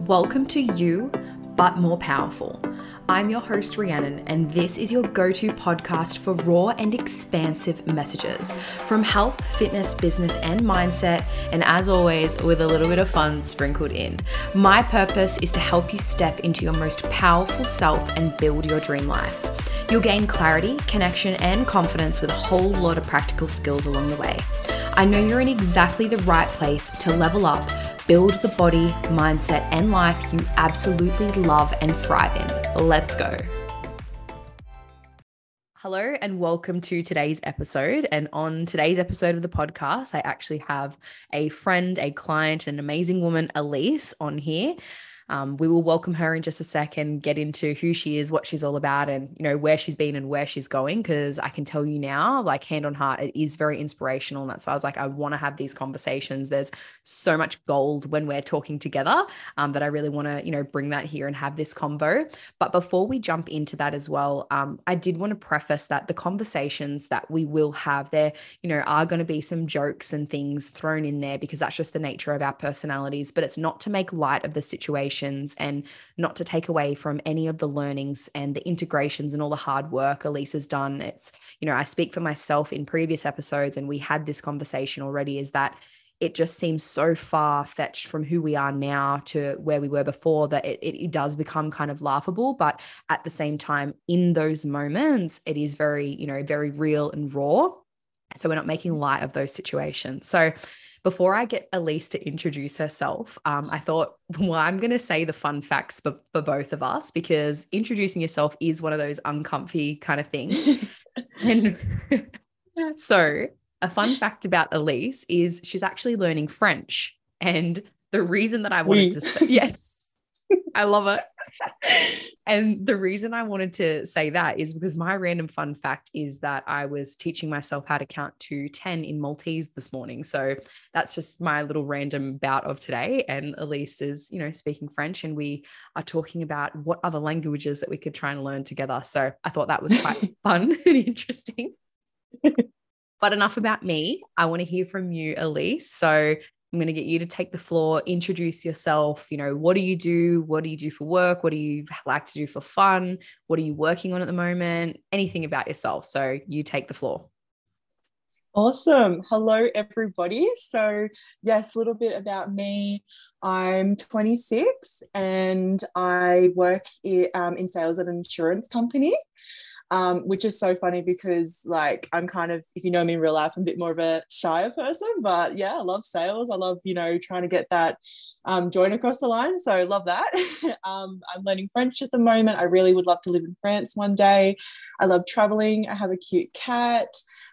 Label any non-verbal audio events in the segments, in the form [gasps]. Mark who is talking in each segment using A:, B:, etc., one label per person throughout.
A: Welcome to You, but More Powerful. I'm your host, Rhiannon, and this is your go to podcast for raw and expansive messages from health, fitness, business, and mindset, and as always, with a little bit of fun sprinkled in. My purpose is to help you step into your most powerful self and build your dream life. You'll gain clarity, connection, and confidence with a whole lot of practical skills along the way. I know you're in exactly the right place to level up, build the body, mindset, and life you absolutely love and thrive in. Let's go. Hello, and welcome to today's episode. And on today's episode of the podcast, I actually have a friend, a client, an amazing woman, Ellyse, on here. Um, we will welcome her in just a second, get into who she is, what she's all about, and you know where she's been and where she's going. Because I can tell you now, like hand on heart, it is very inspirational, and that's why I was like, I want to have these conversations. There's so much gold when we're talking together um, that I really want to, you know, bring that here and have this convo. But before we jump into that as well, um, I did want to preface that the conversations that we will have there, you know, are going to be some jokes and things thrown in there because that's just the nature of our personalities. But it's not to make light of the situation and not to take away from any of the learnings and the integrations and all the hard work Ellyse has done. It's, you know, I speak for myself in previous episodes, and we had this conversation already is that it just seems so far fetched from who we are now to where we were before that it, it, it, does become kind of laughable. But at the same time, in those moments, it is very, you know, very real and raw. So we're not making light of those situations. So before I get Ellyse to introduce herself, um, I thought, well, I'm going to say the fun facts for, for both of us because introducing yourself is one of those uncomfy kind of things. [laughs] and [laughs] so, a fun fact about Ellyse is she's actually learning French. And the reason that I wanted oui. to say, yes, I love it. [laughs] and the reason I wanted to say that is because my random fun fact is that I was teaching myself how to count to 10 in Maltese this morning. So that's just my little random bout of today. And Ellyse is, you know, speaking French, and we are talking about what other languages that we could try and learn together. So I thought that was quite [laughs] fun and interesting. [laughs] but enough about me. I want to hear from you, Ellyse. So I'm going to get you to take the floor, introduce yourself. You know, what do you do? What do you do for work? What do you like to do for fun? What are you working on at the moment? Anything about yourself. So you take the floor.
B: Awesome. Hello, everybody. So, yes, a little bit about me. I'm 26 and I work in, um, in sales at an insurance company um, which is so funny because like I'm kind of, if you know me in real life, I'm a bit more of a shyer person, but yeah, I love sales. I love, you know, trying to get that um, join across the line. So I love that. [laughs] um, I'm learning French at the moment. I really would love to live in France one day. I love traveling. I have a cute cat.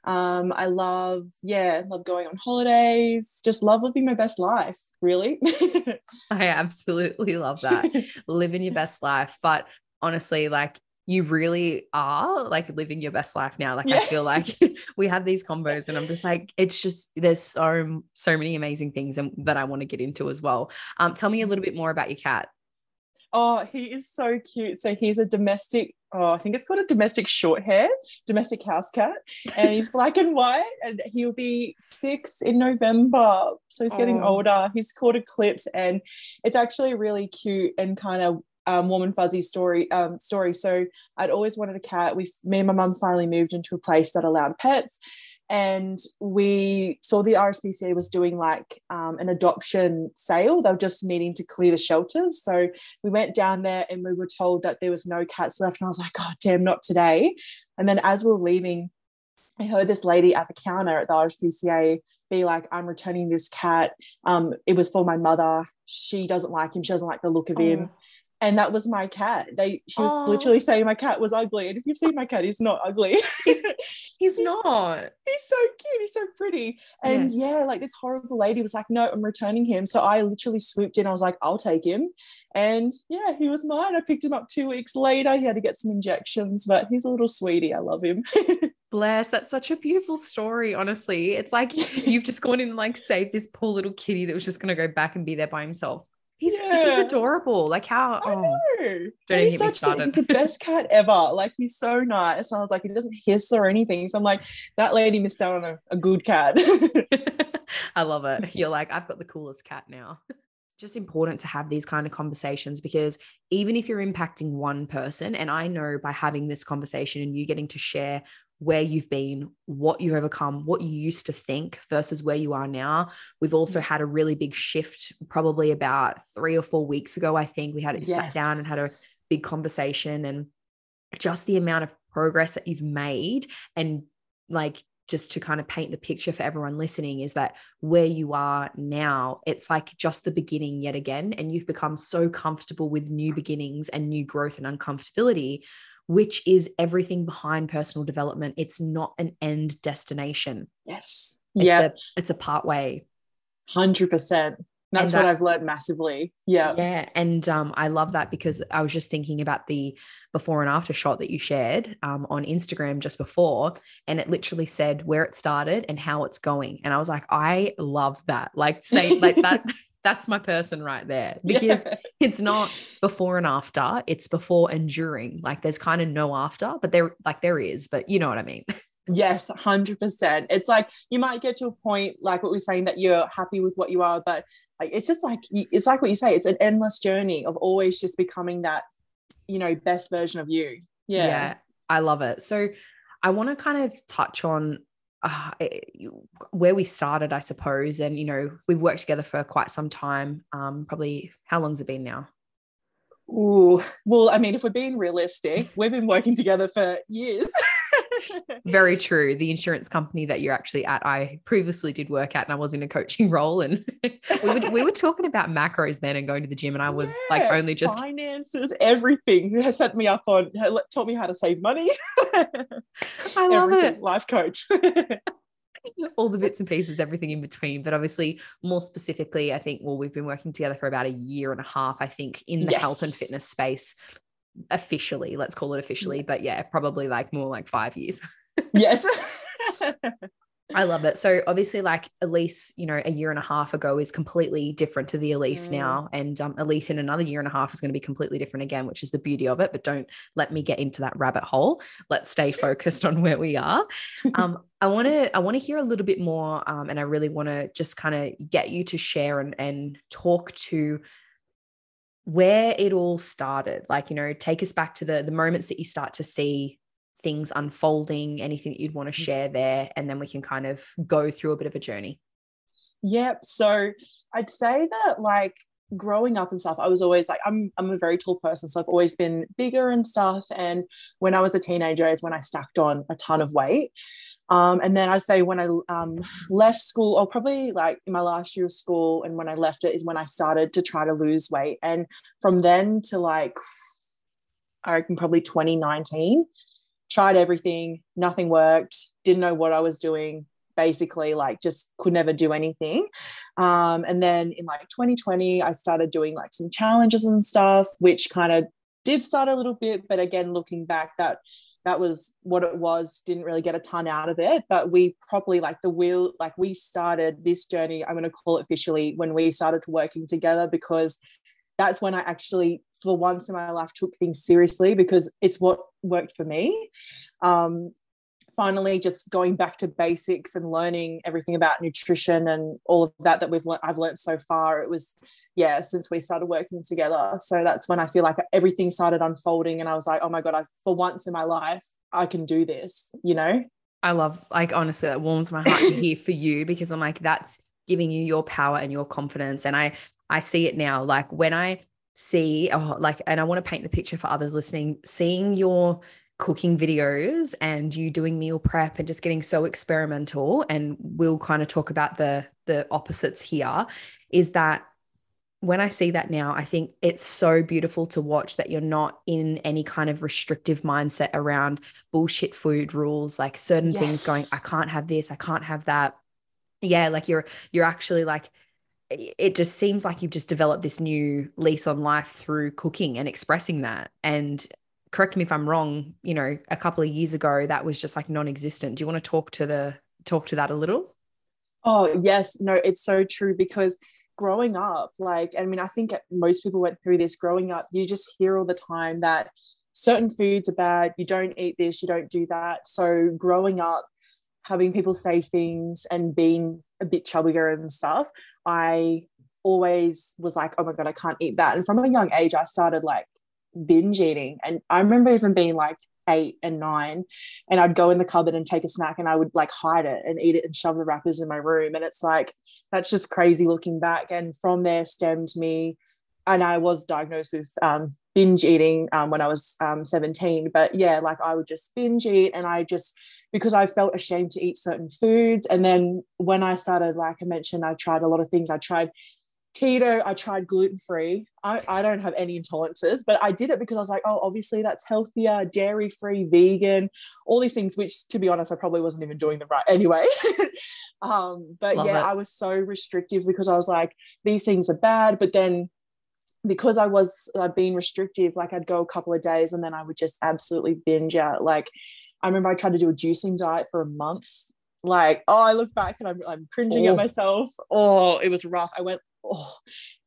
B: Um, I love, yeah, love going on holidays, just love living my best life, really. [laughs]
A: I absolutely love that. [laughs] living your best life. But honestly, like you really are like living your best life now. Like yeah. I feel like [laughs] [laughs] we have these combos and I'm just like, it's just there's so so many amazing things and, that I want to get into as well. Um, tell me a little bit more about your cat.
B: Oh, he is so cute. So he's a domestic, oh, I think it's called a domestic short hair, domestic house cat. And he's [laughs] black and white and he'll be six in November. So he's getting oh. older. He's called Eclipse and it's actually really cute and kind of um, warm and fuzzy story um, story. So I'd always wanted a cat. We, me and my mum finally moved into a place that allowed pets, and we saw the RSPCA was doing like um, an adoption sale. They were just needing to clear the shelters, so we went down there and we were told that there was no cats left. And I was like, God damn, not today. And then as we're leaving, I heard this lady at the counter at the RSPCA be like, I'm returning this cat. Um, it was for my mother. She doesn't like him. She doesn't like the look of oh. him and that was my cat. They she was Aww. literally saying my cat was ugly, and if you've seen my cat, he's not ugly. [laughs]
A: he's, he's not.
B: He's so cute. He's so pretty. And yeah. yeah. like this horrible lady was like, "No, I'm returning him." So I literally swooped in. I was like, "I'll take him," and yeah, he was mine. I picked him up two weeks later. He had to get some injections, but he's a little sweetie. I love him. [laughs]
A: Bless. That's such a beautiful story, honestly. It's like [laughs] you've just gone in and like saved this poor little kitty that was just going to go back and be there by himself. He's, yeah. he's adorable. Like how?
B: I oh, know. Don't he's, such a, he's the best cat ever. Like he's so nice. And I was like, he doesn't hiss or anything. So I'm like, that lady missed out on a, a good cat. [laughs] [laughs]
A: I love it. You're like, I've got the coolest cat now. [laughs] just important to have these kind of conversations because even if you're impacting one person, and I know by having this conversation and you getting to share where you've been, what you've overcome, what you used to think versus where you are now. We've also had a really big shift, probably about three or four weeks ago. I think we had yes. sat down and had a big conversation, and just the amount of progress that you've made and like just to kind of paint the picture for everyone listening is that where you are now, it's like just the beginning yet again. And you've become so comfortable with new beginnings and new growth and uncomfortability, which is everything behind personal development. It's not an end destination.
B: Yes.
A: yeah. It's a part way.
B: 100%. That's and what I've learned massively. Yeah.
A: Yeah. And um, I love that because I was just thinking about the before and after shot that you shared um, on Instagram just before. And it literally said where it started and how it's going. And I was like, I love that. Like, say, like that. [laughs] That's my person right there [laughs] because yeah. it's not before and after, it's before and during. Like, there's kind of no after, but there, like, there is, but you know what I mean. [laughs]
B: Yes, 100%. It's like you might get to a point, like what we're saying, that you're happy with what you are, but like it's just like, it's like what you say, it's an endless journey of always just becoming that, you know, best version of you. Yeah. Yeah,
A: I love it. So I want to kind of touch on uh, where we started, I suppose. And, you know, we've worked together for quite some time. Um, probably, how long's it been now?
B: Ooh, well, I mean, if we're being realistic, we've been working together for years. [laughs] [laughs]
A: Very true. The insurance company that you're actually at, I previously did work at, and I was in a coaching [laughs] role. And we, were, we were talking about macros then and going to the gym, and I was yeah, like only just
B: finances, everything. Has set me up on, taught me how to save money. [laughs]
A: I love everything.
B: it. Life coach.
A: all the bits and pieces, everything in between. But obviously, more specifically, I think, well, we've been working together for about a year and a half, I think, in the yes. health and fitness space officially, let's call it officially. But yeah, probably like more like five years. [laughs]
B: yes.
A: I love it. So obviously, like Ellyse, you know, a year and a half ago is completely different to the Ellyse mm. now, and um, Ellyse in another year and a half is going to be completely different again, which is the beauty of it. But don't let me get into that rabbit hole. Let's stay focused on where we are. Um, [laughs] I want to I want to hear a little bit more, um, and I really want to just kind of get you to share and and talk to where it all started. Like you know, take us back to the the moments that you start to see things unfolding, anything that you'd want to mm. share there, and then we can kind of go through a bit of a journey.
B: Yep. So I'd say that like growing up and stuff, I was always like, I'm I'm a very tall person, so I've always been bigger and stuff. And when I was a teenager, is when I stacked on a ton of weight. Um, and then I'd say when I um, left school, or probably like in my last year of school, and when I left it is when I started to try to lose weight. And from then to like, I reckon probably 2019, tried everything, nothing worked, didn't know what I was doing, basically like just could never do anything. Um, and then in like 2020, I started doing like some challenges and stuff, which kind of did start a little bit, but again, looking back, that that was what it was didn't really get a ton out of it but we probably like the wheel like we started this journey i'm going to call it officially when we started working together because that's when i actually for once in my life took things seriously because it's what worked for me. Um, finally, just going back to basics and learning everything about nutrition and all of that that we've le- I've learned so far. It was yeah since we started working together. So that's when I feel like everything started unfolding, and I was like, oh my god, I for once in my life I can do this. You know.
A: I love like honestly that warms my heart to hear for you because I'm like that's giving you your power and your confidence and I I see it now like when I see oh like and I want to paint the picture for others listening seeing your cooking videos and you doing meal prep and just getting so experimental and we'll kind of talk about the the opposites here is that when I see that now, I think it's so beautiful to watch that you're not in any kind of restrictive mindset around bullshit food rules, like certain yes. things going, I can't have this, I can't have that. Yeah, like you're you're actually like it just seems like you've just developed this new lease on life through cooking and expressing that. And correct me if I'm wrong, you know, a couple of years ago that was just like non-existent. Do you want to talk to the talk to that a little?
B: Oh, yes. No, it's so true because growing up, like, I mean, I think most people went through this growing up, you just hear all the time that certain foods are bad, you don't eat this, you don't do that. So growing up, having people say things and being a bit chubbier and stuff, I always was like, oh my God, I can't eat that. And from a young age, I started like binge eating. And I remember even being like eight and nine, and I'd go in the cupboard and take a snack and I would like hide it and eat it and shove the wrappers in my room. And it's like, that's just crazy looking back. And from there stemmed me, and I was diagnosed with um, binge eating um, when I was um, 17. But yeah, like I would just binge eat and I just, because I felt ashamed to eat certain foods. And then when I started, like I mentioned, I tried a lot of things. I tried keto i tried gluten-free. I, I don't have any intolerances but i did it because i was like oh obviously that's healthier dairy free vegan all these things which to be honest i probably wasn't even doing them right anyway. [laughs] Um, but Love yeah it. i was so restrictive because i was like these things are bad but then because i was uh, being restrictive like i'd go a couple of days and then i would just absolutely binge out. Like i remember i tried to do a juicing diet for a month. Like oh i look back and i'm, I'm cringing oh. at myself. Oh it was rough. I went oh.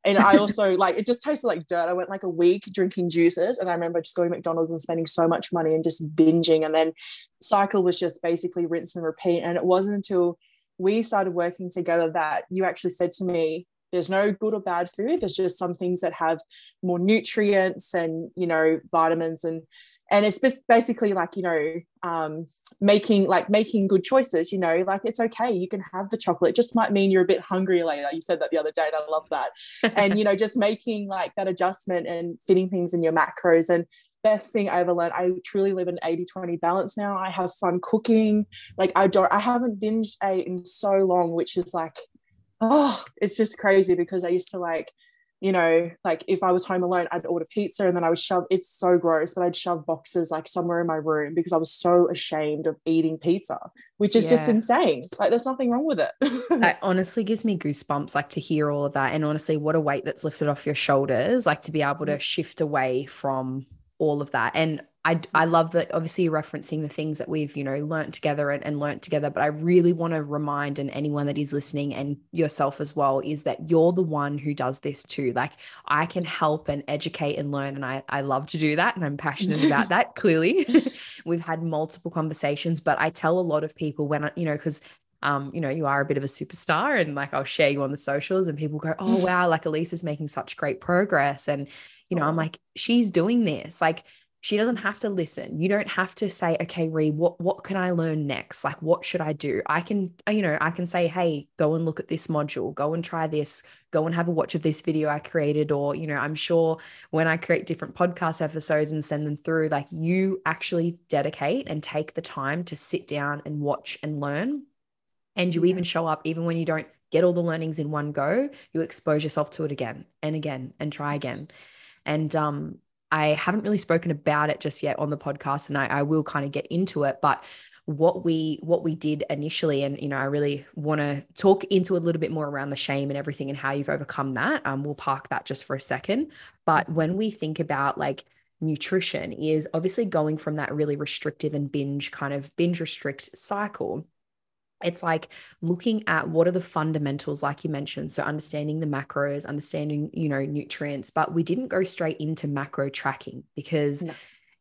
B: And I also [laughs] like it just tasted like dirt. I went like a week drinking juices, and I remember just going to McDonald's and spending so much money and just binging. And then cycle was just basically rinse and repeat. And it wasn't until we started working together that you actually said to me, there's no good or bad food there's just some things that have more nutrients and you know vitamins and and it's just basically like you know um, making like making good choices you know like it's okay you can have the chocolate it just might mean you're a bit hungry later you said that the other day and i love that and you [laughs] know just making like that adjustment and fitting things in your macros and best thing I ever learned. I truly live an 80 20 balance now. I have fun cooking. Like, I don't, I haven't binged ate in so long, which is like oh, it's just crazy because I used to like, you know, like if I was home alone, I'd order pizza and then I would shove it's so gross, but I'd shove boxes like somewhere in my room because I was so ashamed of eating pizza, which is yeah. just insane. Like there's nothing wrong with it. [laughs]
A: that honestly gives me goosebumps, like to hear all of that. And honestly, what a weight that's lifted off your shoulders, like to be able to mm. shift away from all of that. And I, I love that obviously you're referencing the things that we've you know learned together and, and learned together but i really want to remind and anyone that is listening and yourself as well is that you're the one who does this too like i can help and educate and learn and i, I love to do that and i'm passionate about [laughs] that clearly [laughs] we've had multiple conversations but i tell a lot of people when I, you know because um, you know, you are a bit of a superstar and like I'll share you on the socials and people go, Oh [laughs] wow, like Ellyse is making such great progress. And, you know, I'm like, she's doing this. Like she doesn't have to listen. You don't have to say, okay, Rhi, what what can I learn next? Like, what should I do? I can, you know, I can say, hey, go and look at this module, go and try this, go and have a watch of this video I created. Or, you know, I'm sure when I create different podcast episodes and send them through, like you actually dedicate and take the time to sit down and watch and learn. And you yeah. even show up even when you don't get all the learnings in one go, you expose yourself to it again and again and try again. And um, I haven't really spoken about it just yet on the podcast, and I, I will kind of get into it. But what we what we did initially, and you know, I really want to talk into a little bit more around the shame and everything and how you've overcome that. Um, we'll park that just for a second. But when we think about like nutrition, is obviously going from that really restrictive and binge kind of binge restrict cycle it's like looking at what are the fundamentals like you mentioned. So understanding the macros understanding you know nutrients but we didn't go straight into macro tracking because no.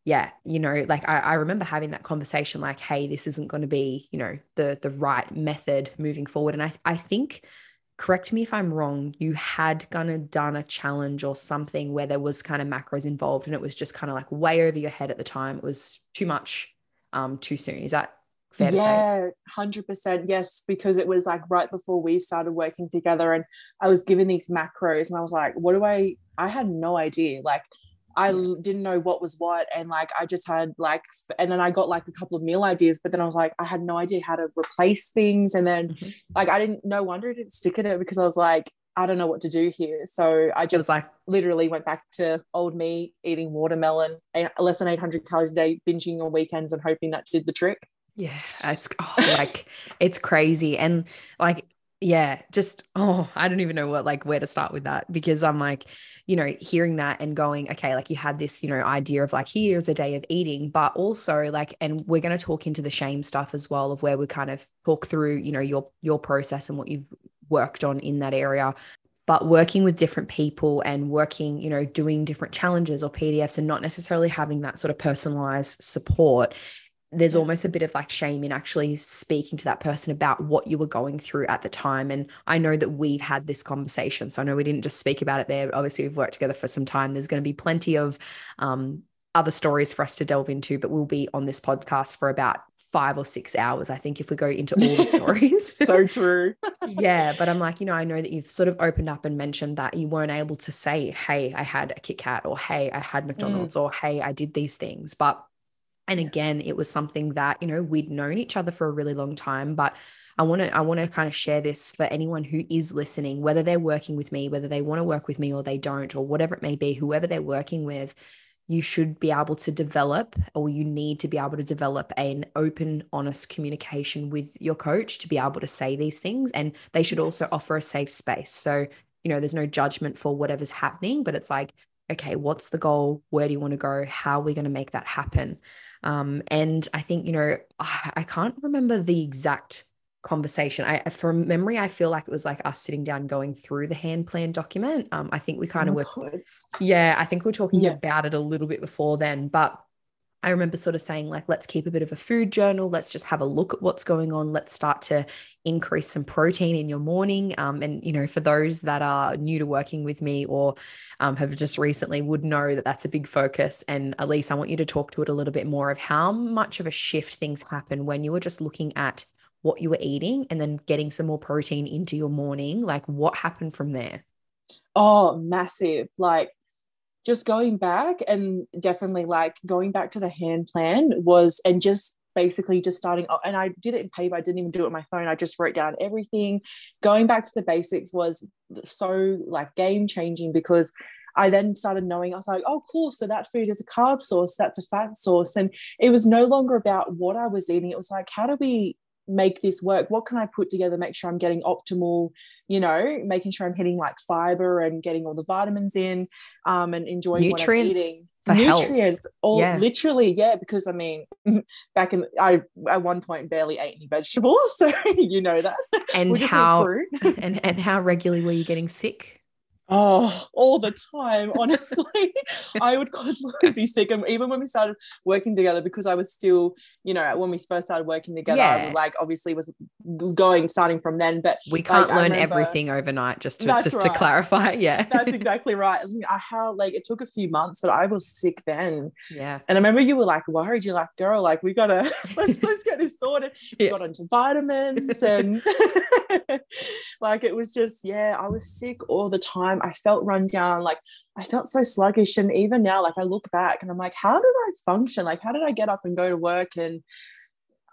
A: yeah you know like I, I remember having that conversation like hey this isn't going to be you know the the right method moving forward. And i, I think correct me if i'm wrong you had kind of done a challenge or something where there was kind of macros involved and it was just kind of like way over your head at the time. It was too much um too soon. Is that
B: Fair yeah, hundred percent. Yes, because it was like right before we started working together, and I was given these macros, and I was like, "What do I?" I had no idea. Like, I didn't know what was what, and like I just had like, and then I got like a couple of meal ideas, but then I was like, I had no idea how to replace things, and then mm-hmm. like I didn't. No wonder I didn't stick at it because I was like, I don't know what to do here. So I just like literally went back to old me eating watermelon, less than 800 calories a day, binging on weekends and hoping that did the trick.
A: Yes, it's oh, like it's crazy. And like yeah, just oh, I don't even know what like where to start with that because I'm like, you know, hearing that and going, okay, like you had this, you know, idea of like here's a day of eating, but also like, and we're going to talk into the shame stuff as well of where we kind of talk through, you know, your your process and what you've worked on in that area. But working with different people and working, you know, doing different challenges or PDFs and not necessarily having that sort of personalized support there's almost a bit of like shame in actually speaking to that person about what you were going through at the time. And I know that we've had this conversation. So I know we didn't just speak about it there. But obviously, we've worked together for some time. There's going to be plenty of um, other stories for us to delve into, but we'll be on this podcast for about five or six hours, I think, if we go into all the [laughs] stories.
B: so true.
A: yeah. But I'm like, you know, I know that you've sort of opened up and mentioned that you weren't able to say, hey, I had a Kit Kat, or hey, I had McDonald's, mm. or hey, I did these things. But and again, it was something that, you know, we'd known each other for a really long time, but I want to I want to kind of share this for anyone who is listening, whether they're working with me, whether they want to work with me or they don't or whatever it may be, whoever they're working with, you should be able to develop or you need to be able to develop an open honest communication with your coach to be able to say these things and they should also offer a safe space. So, you know, there's no judgment for whatever's happening, but it's like okay, what's the goal? Where do you want to go? How are we going to make that happen? Um, and I think, you know, I can't remember the exact conversation. I from memory, I feel like it was like us sitting down going through the hand plan document. Um, I think we kind of oh were, yeah, I think we are talking yeah. about it a little bit before then, but I remember sort of saying, like, let's keep a bit of a food journal. Let's just have a look at what's going on. Let's start to increase some protein in your morning. Um, and, you know, for those that are new to working with me or um, have just recently would know that that's a big focus. And Ellyse, I want you to talk to it a little bit more of how much of a shift things happen when you were just looking at what you were eating and then getting some more protein into your morning. Like, what happened from there?
B: Oh, massive. Like, just going back and definitely like going back to the hand plan was and just basically just starting oh, and I did it in paper I didn't even do it on my phone I just wrote down everything. Going back to the basics was so like game changing because I then started knowing I was like oh cool so that food is a carb source that's a fat source and it was no longer about what I was eating it was like how do we make this work? What can i put together make sure i'm getting optimal you know making sure i'm hitting like fiber and getting all the vitamins in um and enjoying nutrients what i'm eating? nutrients health. all yeah. literally yeah because i mean [laughs] back in i at one point barely ate any vegetables [laughs] so you know that.
A: And how [laughs] and and how regularly were you getting sick
B: Oh, all the time, honestly. [laughs] I would constantly be sick. And even when we started working together, because I was still, you know, when we first started working together, yeah. I like obviously was going starting from then. But
A: we can't like, learn remember, everything overnight, just to just right. to clarify. [laughs] Yeah.
B: That's exactly right. I how like it took a few months, but I was sick then.
A: Yeah.
B: And I remember you were like worried. You're like, girl, like we gotta [laughs] let's let's get this sorted. We yeah. got into vitamins and like it was just, yeah, I was sick all the time. I felt run down. Like I felt so sluggish. And even now, like I look back and I'm like, how did I function? Like, how did I get up and go to work? And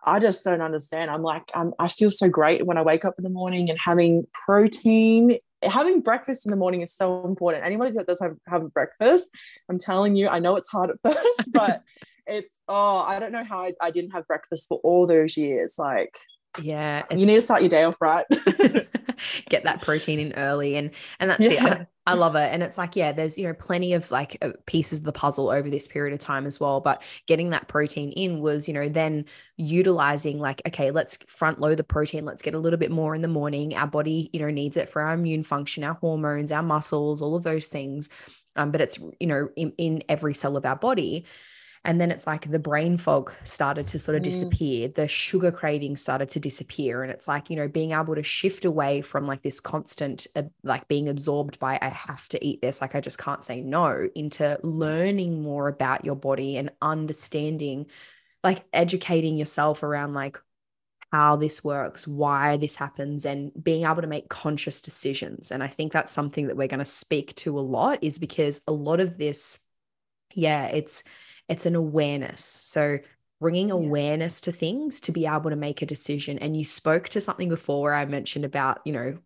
B: I just don't understand. I'm like, I'm, I feel so great when I wake up in the morning and having protein. Having breakfast in the morning is so important. Anybody that does have, have breakfast, I'm telling you, I know it's hard at [laughs] first, but [laughs] it's, oh, I don't know how I, I didn't have breakfast for all those years. Like,
A: yeah
B: you need to start your day off right. [laughs]
A: Get that protein in early and and that's yeah. it I, I, love it. And it's like yeah there's you know plenty of like uh, pieces of the puzzle over this period of time as well. But getting that protein in was you know then utilizing like okay let's front load the protein. Let's get a little bit more in the morning. Our body you know needs it for our immune function our hormones our muscles all of those things. Um, but it's you know in, in every cell of our body and then it's like the brain fog started to sort of mm. disappear. The sugar craving started to disappear. And it's like, you know, being able to shift away from like this constant, uh, like being absorbed by, I have to eat this, like I just can't say no, into learning more about your body and understanding, like educating yourself around like, how this works, why this happens, and being able to make conscious decisions. And I think that's something that we're going to speak to a lot, is because a lot of this, yeah, it's it's an awareness. So bringing yeah. awareness to things to be able to make a decision. And you spoke to something before where I mentioned about, you know,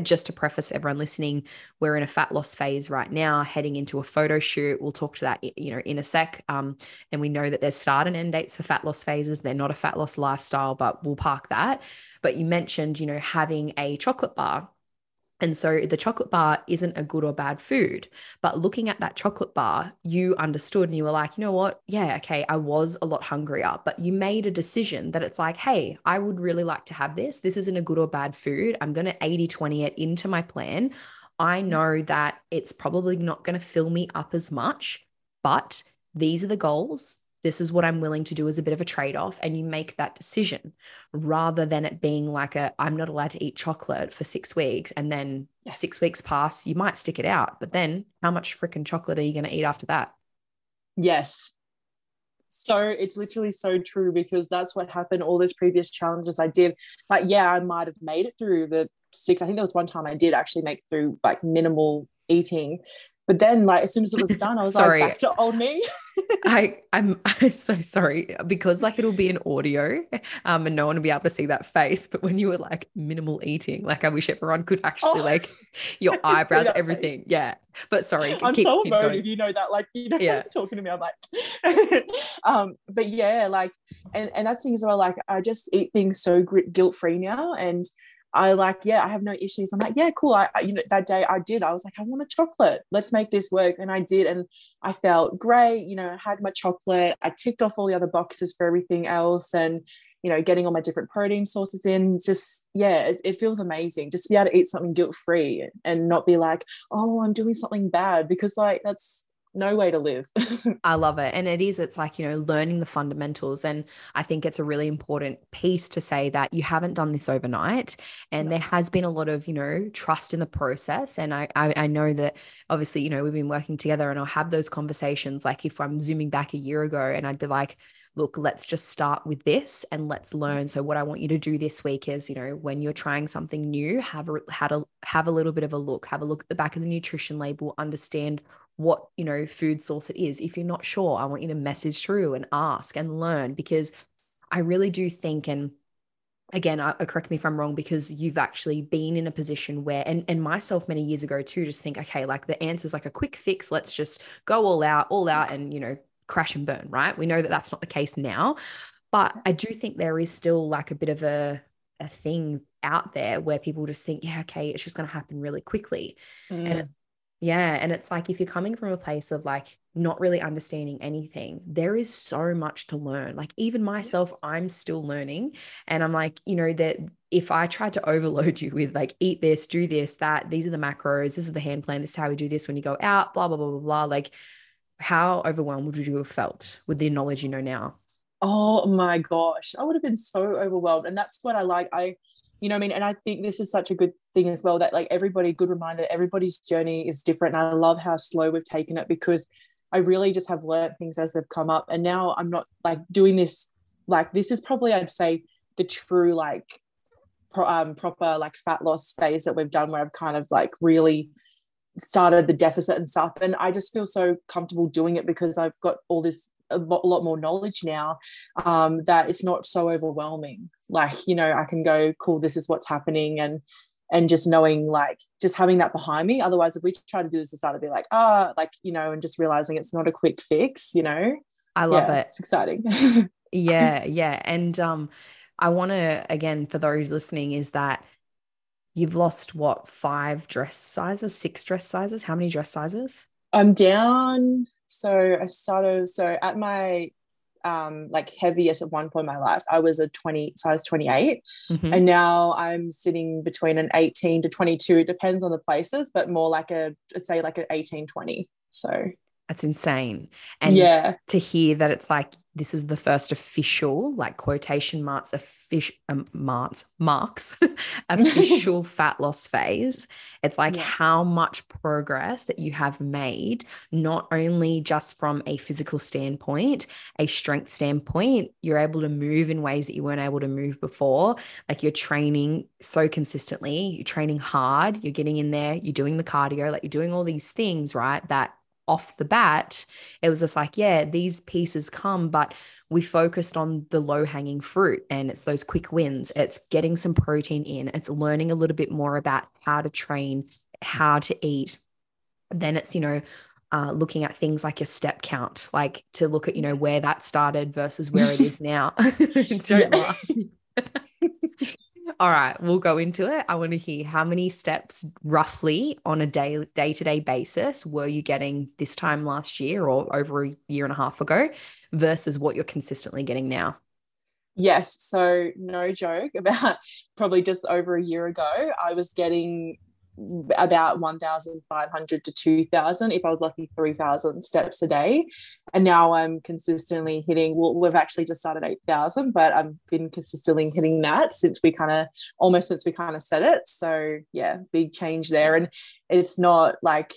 A: just to preface everyone listening, we're in a fat loss phase right now, heading into a photo shoot. We'll talk to that, you know, in a sec. Um, and we know that there's start and end dates for fat loss phases. They're not a fat loss lifestyle, but we'll park that. But you mentioned, you know, having a chocolate bar and so the chocolate bar isn't a good or bad food. But looking at that chocolate bar, you understood and you were like, you know what? Yeah, okay, I was a lot hungrier, but you made a decision that it's like, hey, I would really like to have this. This isn't a good or bad food. I'm going to 80 20 it into my plan. I mm-hmm. know that it's probably not going to fill me up as much, but these are the goals this is what I'm willing to do as a bit of a trade off. And you make that decision rather than it being like a, I'm not allowed to eat chocolate for six weeks. And then yes. six weeks pass, you might stick it out. But then how much freaking chocolate are you going to eat after that?
B: Yes. So it's literally so true because that's what happened. All those previous challenges I did, like, yeah, I might have made it through the six. I think there was one time I did actually make through like minimal eating, but then, like, as soon as it was done, I was like, back to old me. [laughs]
A: I, I'm, I'm so sorry because, like, it'll be an audio, um, and no one will be able to see that face. But when you were like minimal eating, like, I wish everyone could actually oh, like [laughs] your eyebrows, everything. Face. Yeah. But sorry, [laughs]
B: I'm keep, so emotive. You know that, like, you know, yeah. talking to me, I'm like, um, but yeah, like, and and that's things where like I just eat things so guilt free now, and I like, yeah, I have no issues. I'm like, yeah, cool. I, I, you know, that day I did. I was like, I want a chocolate. Let's make this work. And I did. And I felt great. You know, I had my chocolate. I ticked off all the other boxes for everything else. And, you know, getting all my different protein sources in. Just, yeah, it, it feels amazing. Just to be able to eat something guilt free and not be like, oh, I'm doing something bad because, like, that's no way to live. [laughs]
A: I love it. And it is, it's like, you know, learning the fundamentals. And I think it's a really important piece to say that you haven't done this overnight. And no. there has been a lot of, you know, trust in the process. And I, I, I know that obviously, you know, we've been working together and I'll have those conversations. Like if I'm zooming back a year ago and I'd be like, look, let's just start with this and let's mm. learn. So what I want you to do this week is, you know, when you're trying something new, have a, have a, have a little bit of a look, have a look at the back of the nutrition label, understand what you know food source it is. If you're not sure i want you to message through and ask and learn because i really do think and again I, correct me if i'm wrong because you've actually been in a position where and, and myself many years ago too just think okay like the answer is like a quick fix. Let's just go all out all out and you know crash and burn right? We know that that's not the case now but i do think there is still like a bit of a a thing out there where people just think yeah okay it's just going to happen really quickly. Mm. and it's yeah. And it's like if you're coming from a place of like not really understanding anything, there is so much to learn. Like, even myself, yes. I'm still learning. And I'm like, you know, that if I tried to overload [laughs] you with like, eat this, do this, that, these are the macros, this is the hand plan, this is how we do this when you go out, blah, blah, blah, blah, blah. Like, how overwhelmed would you have felt with the knowledge you know now?
B: Oh my gosh, I would have been so overwhelmed. And that's what I like. I, you know what I mean? And I think this is such a good thing as well that like everybody, good reminder, everybody's journey is different. And I love how slow we've taken it because I really just have learned things as they've come up. And now I'm not like doing this, like this is probably I'd say the true like pro, um, proper like fat loss phase that we've done where I've kind of like really started the deficit and stuff. And I just feel so comfortable doing it because I've got all this a lot, more knowledge now um, that it's not so overwhelming. Like, you know, I can go, cool, this is what's happening. And and just knowing like just having that behind me. Otherwise, if we try to do this, it's to be like, ah, oh, like, you know, and just realizing it's not a quick fix, you know.
A: I love
B: yeah,
A: it.
B: It's exciting. [laughs]
A: yeah, yeah. And um, I want to again for those listening is that you've lost what five dress sizes, six dress sizes? How many dress sizes?
B: I'm down. So I started, so at my um, like heaviest at one point in my life, I was a 20 size 28. Mm-hmm. And now I'm sitting between an 18 to 22. It depends on the places, but more like a, I'd say like an 18, 20. So
A: that's insane. And yeah, to hear that it's like this is the first official, like quotation marks, official um, marks, marks, [laughs] official [laughs] fat loss phase. It's like yeah. how much progress that you have made, not only just from a physical standpoint, a strength standpoint, you're able to move in ways that you weren't able to move before. Like you're training so consistently, you're training hard, you're getting in there, you're doing the cardio, like you're doing all these things, right? That off the bat, it was just like, yeah, these pieces come, but we focused on the low hanging fruit and it's those quick wins. It's getting some protein in, it's learning a little bit more about how to train, how to eat. Then it's, you know, uh, looking at things like your step count, like to look at, you know, where that started versus where it is now. [laughs] Don't laugh. All right, we'll go into it. I want to hear how many steps roughly on a day day to day basis were you getting this time last year or over a year and a half ago versus what you're consistently getting now?
B: Yes. So, no joke, about [laughs] probably just over a year ago, I was getting about 1,500 to 2,000. If I was lucky, 3,000 steps a day. And now I'm consistently hitting, well, we've actually just started 8,000, but I've been consistently hitting that since we kind of, almost since we kind of set it. So yeah, big change there. And it's not like,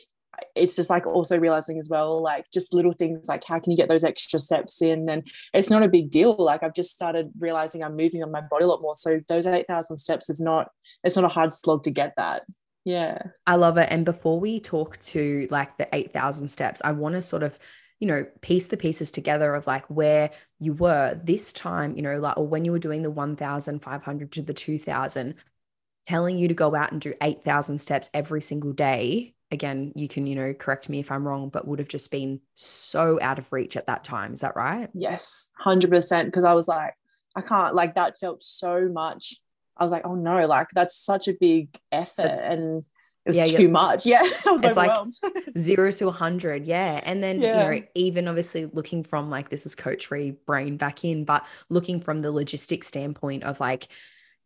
B: it's just like also realizing as well, like just little things like how can you get those extra steps in? And it's not a big deal. Like I've just started realizing I'm moving on my body a lot more. So those 8,000 steps is not, it's not a hard slog to get that. Yeah.
A: I love it. And before we talk to like the 8,000 steps, I want to sort of, you know, piece the pieces together of like where you were this time, you know, like, or when you were doing the 1,500 to the 2,000, telling you to go out and do 8,000 steps every single day. Again, you can, you know, correct me if I'm wrong, but would have just been so out of reach at that time. Is that right?
B: Yes, 100%. Because I was like, I can't, like, that felt so much I was like, oh no, like that's such a big effort it's, and it was yeah, too much. [laughs] Yeah. I was it's
A: like [laughs] zero to a hundred. Yeah. And then, yeah. you know, even obviously looking from like this is coach Rhi brain back in, but looking from the logistics standpoint of like,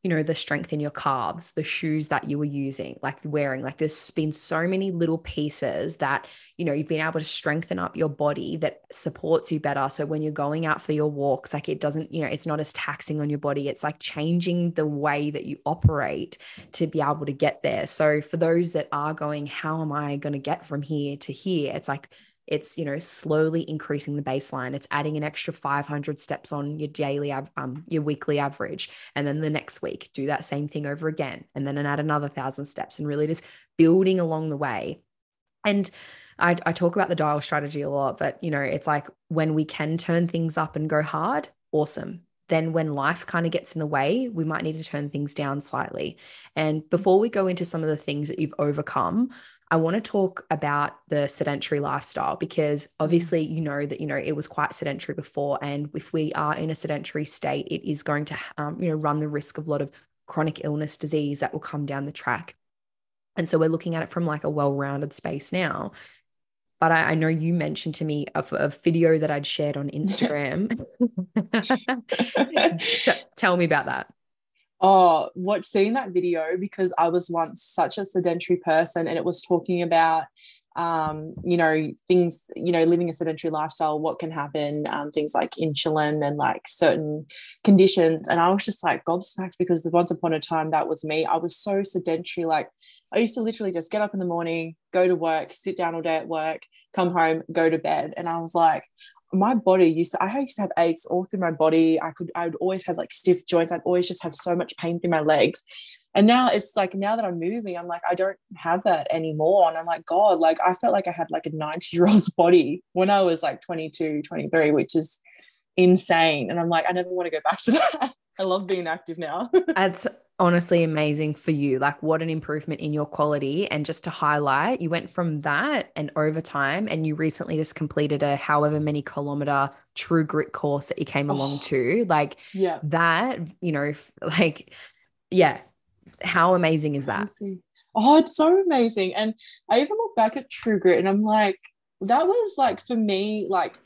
A: you know, the strength in your calves, the shoes that you were using, like wearing. Like there's been so many little pieces that, you know, you've been able to strengthen up your body that supports you better. So when you're going out for your walks, like it doesn't, you know, it's not as taxing on your body. It's like changing the way that you operate to be able to get there. So for those that are going, how am I going to get from here to here? It's like it's you know slowly increasing the baseline. It's adding an extra 500 steps on your daily um your weekly average. And then the next week do that same thing over again and then add another 1000 steps and really just building along the way. And I, I talk about the dial strategy a lot but you know it's like when we can turn things up and go hard awesome. Then when life kind of gets in the way, we might need to turn things down slightly. And before we go into some of the things that you've overcome, I want to talk about the sedentary lifestyle because mm-hmm. obviously you know that you know it was quite sedentary before, and if we are in a sedentary state, it is going to um, you know run the risk of a lot of chronic illness, disease that will come down the track. And so we're looking at it from like a well-rounded space now. But I, I know you mentioned to me a, a video that I'd shared on [laughs] Instagram. [laughs] [laughs] Tell me about that.
B: Oh, watch seeing that video because I was once such a sedentary person and it was talking about um, you know, things, you know, living a sedentary lifestyle, what can happen, um, things like insulin and like certain conditions. And I was just like gobsmacked because the once upon a time that was me. I was so sedentary. Like I used to literally just get up in the morning, go to work, sit down all day at work, come home, go to bed. And I was like, my body used to I used to have aches all through my body. I could I would always have like stiff joints. I'd always just have so much pain through my legs. And now it's like now that I'm moving, I'm like, I don't have that anymore. And I'm like, God, like I felt like I had like a 90 year old's [laughs] body when I was like 22, 23, which is insane. And I'm like, I never want to go back to [laughs] that. I love being active now. [laughs]
A: That's honestly amazing for you. Like, what an improvement in your quality. And just to highlight, you went from that and over time, and you recently just completed a however many kilometer true grit course that you came oh. along oh, to. Like,
B: yeah,
A: that, you know, like, yeah, how amazing is that?
B: Oh, it's so amazing. And I even look back at True Grit and I'm like, that was like for me, like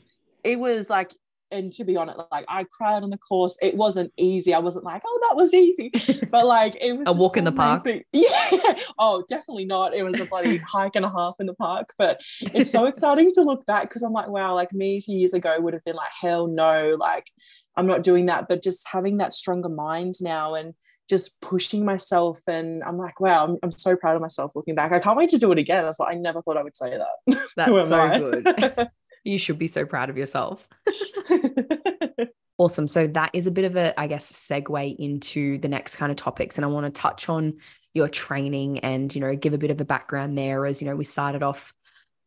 B: it was like and to be honest, like I cried on the course. It wasn't easy. I wasn't like, oh, that was easy. [laughs] But like it was
A: a walk in the amazing.
B: park. [laughs] Yeah. Oh, definitely not. It was a bloody [laughs] hike and a half in the park. But it's so exciting to look back because I'm like, wow, like me a few years ago would have been like, hell no, like I'm not doing that. But just having that stronger mind now and just pushing myself and I'm like, wow, I'm, I'm so proud of myself looking back. I can't wait to do it again. That's why I never thought I would say that.
A: That's so good. You should be so proud of yourself. [laughs] awesome. So that is a bit of a, I guess, segue into the next kind of topics. And I want to touch on your training and, you know, give a bit of a background there as, you know, we started off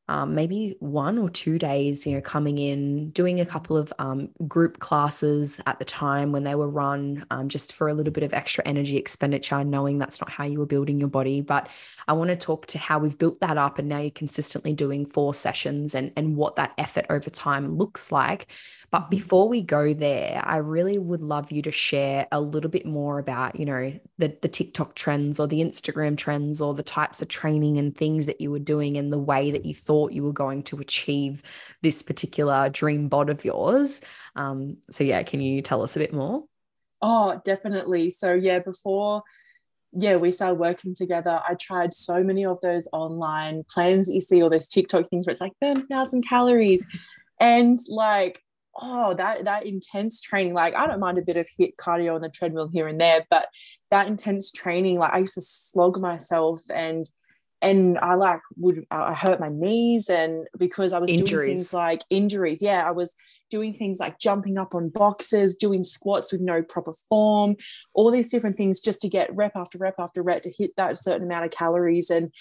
A: um, maybe one or two days, you know, coming in, doing a couple of um, group classes at the time when they were run, um, just for a little bit of extra energy expenditure, knowing that's not how you were building your body. But I want to talk to how we've built that up and now you're consistently doing four sessions and, and what that effort over time looks like. But mm-hmm. before we go there, I really would love you to share a little bit more about, you know, the, the TikTok trends or the Instagram trends or the types of training and things that you were doing and the way that you thought you were going to achieve this particular dream bod of yours. Um, so, yeah, can you tell us a bit more?
B: Oh, definitely. So, yeah, before yeah, we started working together. I tried so many of those online plans that you see, all those TikTok things where it's like burn thousand calories. And like, oh, that that intense training, like I don't mind a bit of HIIT cardio on the treadmill here and there, but that intense training, like I used to slog myself and and I like would I hurt my knees and because I was injuries. doing things like injuries. Yeah, I was doing things like jumping up on boxes, doing squats with no proper form, all these different things just to get rep after rep after rep to hit that certain amount of calories and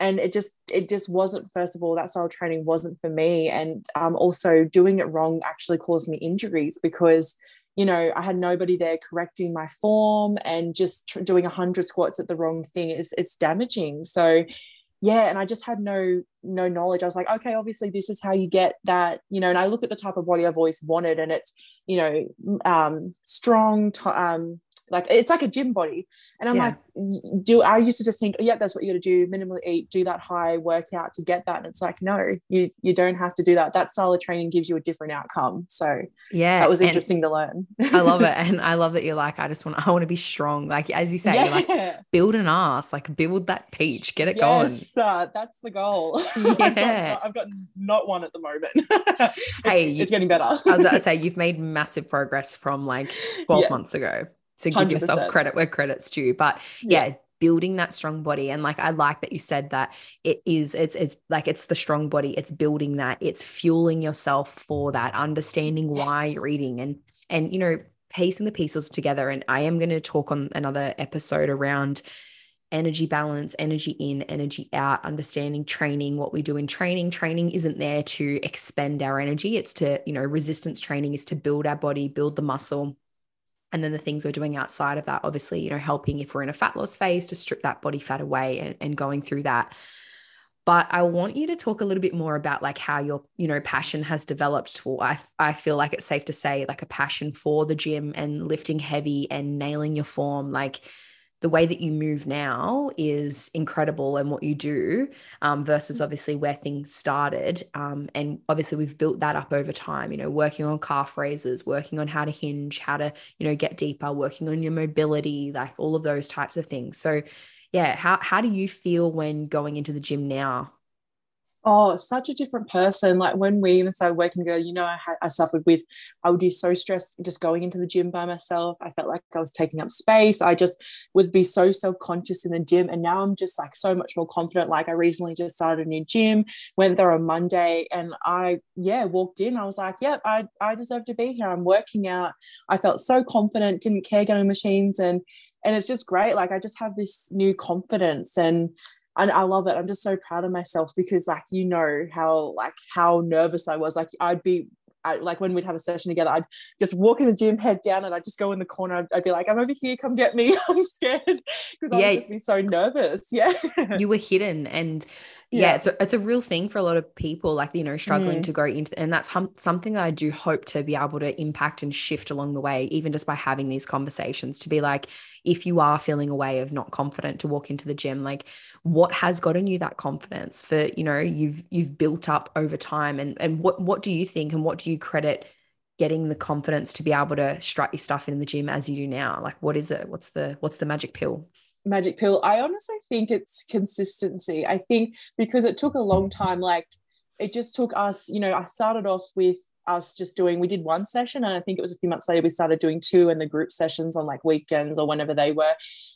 B: and it just it just wasn't first of all that style training wasn't for me. And um, also doing it wrong actually caused me injuries because you know i had nobody there correcting my form and just tr- doing 100 squats at the wrong thing is it's damaging. So yeah and i just had no no knowledge. I was like okay obviously this is how you get that you know and i look at the type of body i've always wanted and it's you know um strong t- um like it's like a gym body. And I'm yeah. like, do I used to just think, yeah, that's what you got to do, minimally eat, do that high workout to get that. And it's like, no, you you don't have to do that. That style of training gives you a different outcome. So
A: yeah,
B: that was interesting to learn.
A: I love it. [laughs] And I love that you're like, I just want I want to be strong. Like as you say, yeah. like build an ass, like build that peach, get it yes,
B: going. Uh, that's the goal. Yeah. [laughs] I've, got, I've got not one at the moment. [laughs] it's, hey, it's getting better. I
A: was about to say you've made massive progress from like 12 yes. months ago to give 100%. yourself credit where credit's due. But yeah. yeah building that strong body and like i like that you said that it is it's it's like it's the strong body it's building that it's fueling yourself for that understanding yes. why you're eating and and you know piecing the pieces together and i am going to talk on another episode around energy balance energy in energy out understanding training what we do in training training isn't there to expend our energy it's to you know resistance training is to build our body build the muscle and then the things we're doing outside of that obviously you know helping if we're in a fat loss phase to strip that body fat away and, and going through that. But i want you to talk a little bit more about like how your you know passion has developed for I, I feel like it's safe to say like a passion for the gym and lifting heavy and nailing your form. Like the way that you move now is incredible and what you do um, versus obviously where things started um, and obviously we've built that up over time you know working on calf raises working on how to hinge how to you know get deeper working on your mobility like all of those types of things. So yeah how, how do you feel when going into the gym now
B: oh, such a different person. Like when we even started working together, you know, I, had, I suffered with, I would be so stressed just going into the gym by myself. I felt like I was taking up space. I just would be so self conscious in the gym. And now I'm just like so much more confident. Like I recently just started a new gym, went there on Monday, and I, yeah, walked in. I was like, yep, I, I deserve to be here. I'm working out. I felt so confident, didn't care getting machines. And, and it's just great. Like I just have this new confidence and and I love it. I'm just so proud of myself because like you know how like how nervous I was. Like I'd be I, like when we'd have a session together, I'd just walk in the gym, head down, and I'd just go in the corner. I'd, I'd be like, "I'm over here, come get me." [laughs] I'm scared [laughs] because I would just be so nervous. [laughs] Yeah,
A: you were hidden, and yeah, yeah, it's a, it's a real thing for a lot of people, like, you know, struggling mm. to go into, and that's hum, something I do hope to be able to impact and shift along the way, even just by having these conversations to be like, if you are feeling a way of not confident to walk into the gym, like what has gotten you that confidence for, you know, you've, you've built up over time and, and what, what do you think and what do you credit getting the confidence to be able to strut your stuff in the gym as you do now? Like, what is it? What's the, what's the magic pill?
B: Magic pill. I honestly think it's consistency. I think because it took a long time like it just took us you know i started off with us just doing we did one session and i think it was a few months later we started doing two and the group sessions on like weekends or whenever they were.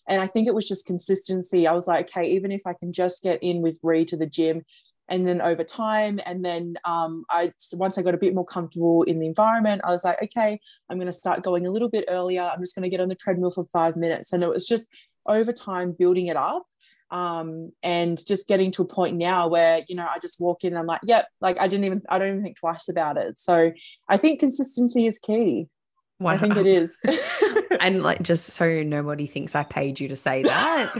B: And i think it was just consistency. I was like okay even if i can just get in with Rhi to the gym and then over time and then um, i once i got a bit more comfortable in the environment i was like okay i'm going to start going a little bit earlier. I'm just going to get on the treadmill for five minutes. And it was just over time building it up um, and just getting to a point now where you know I just walk in and I'm like, yep, like I didn't even I don't even think twice about it. So I think consistency is key. Wow. I think it is. [laughs] [laughs]
A: and like just so nobody thinks I paid you to say [laughs] that.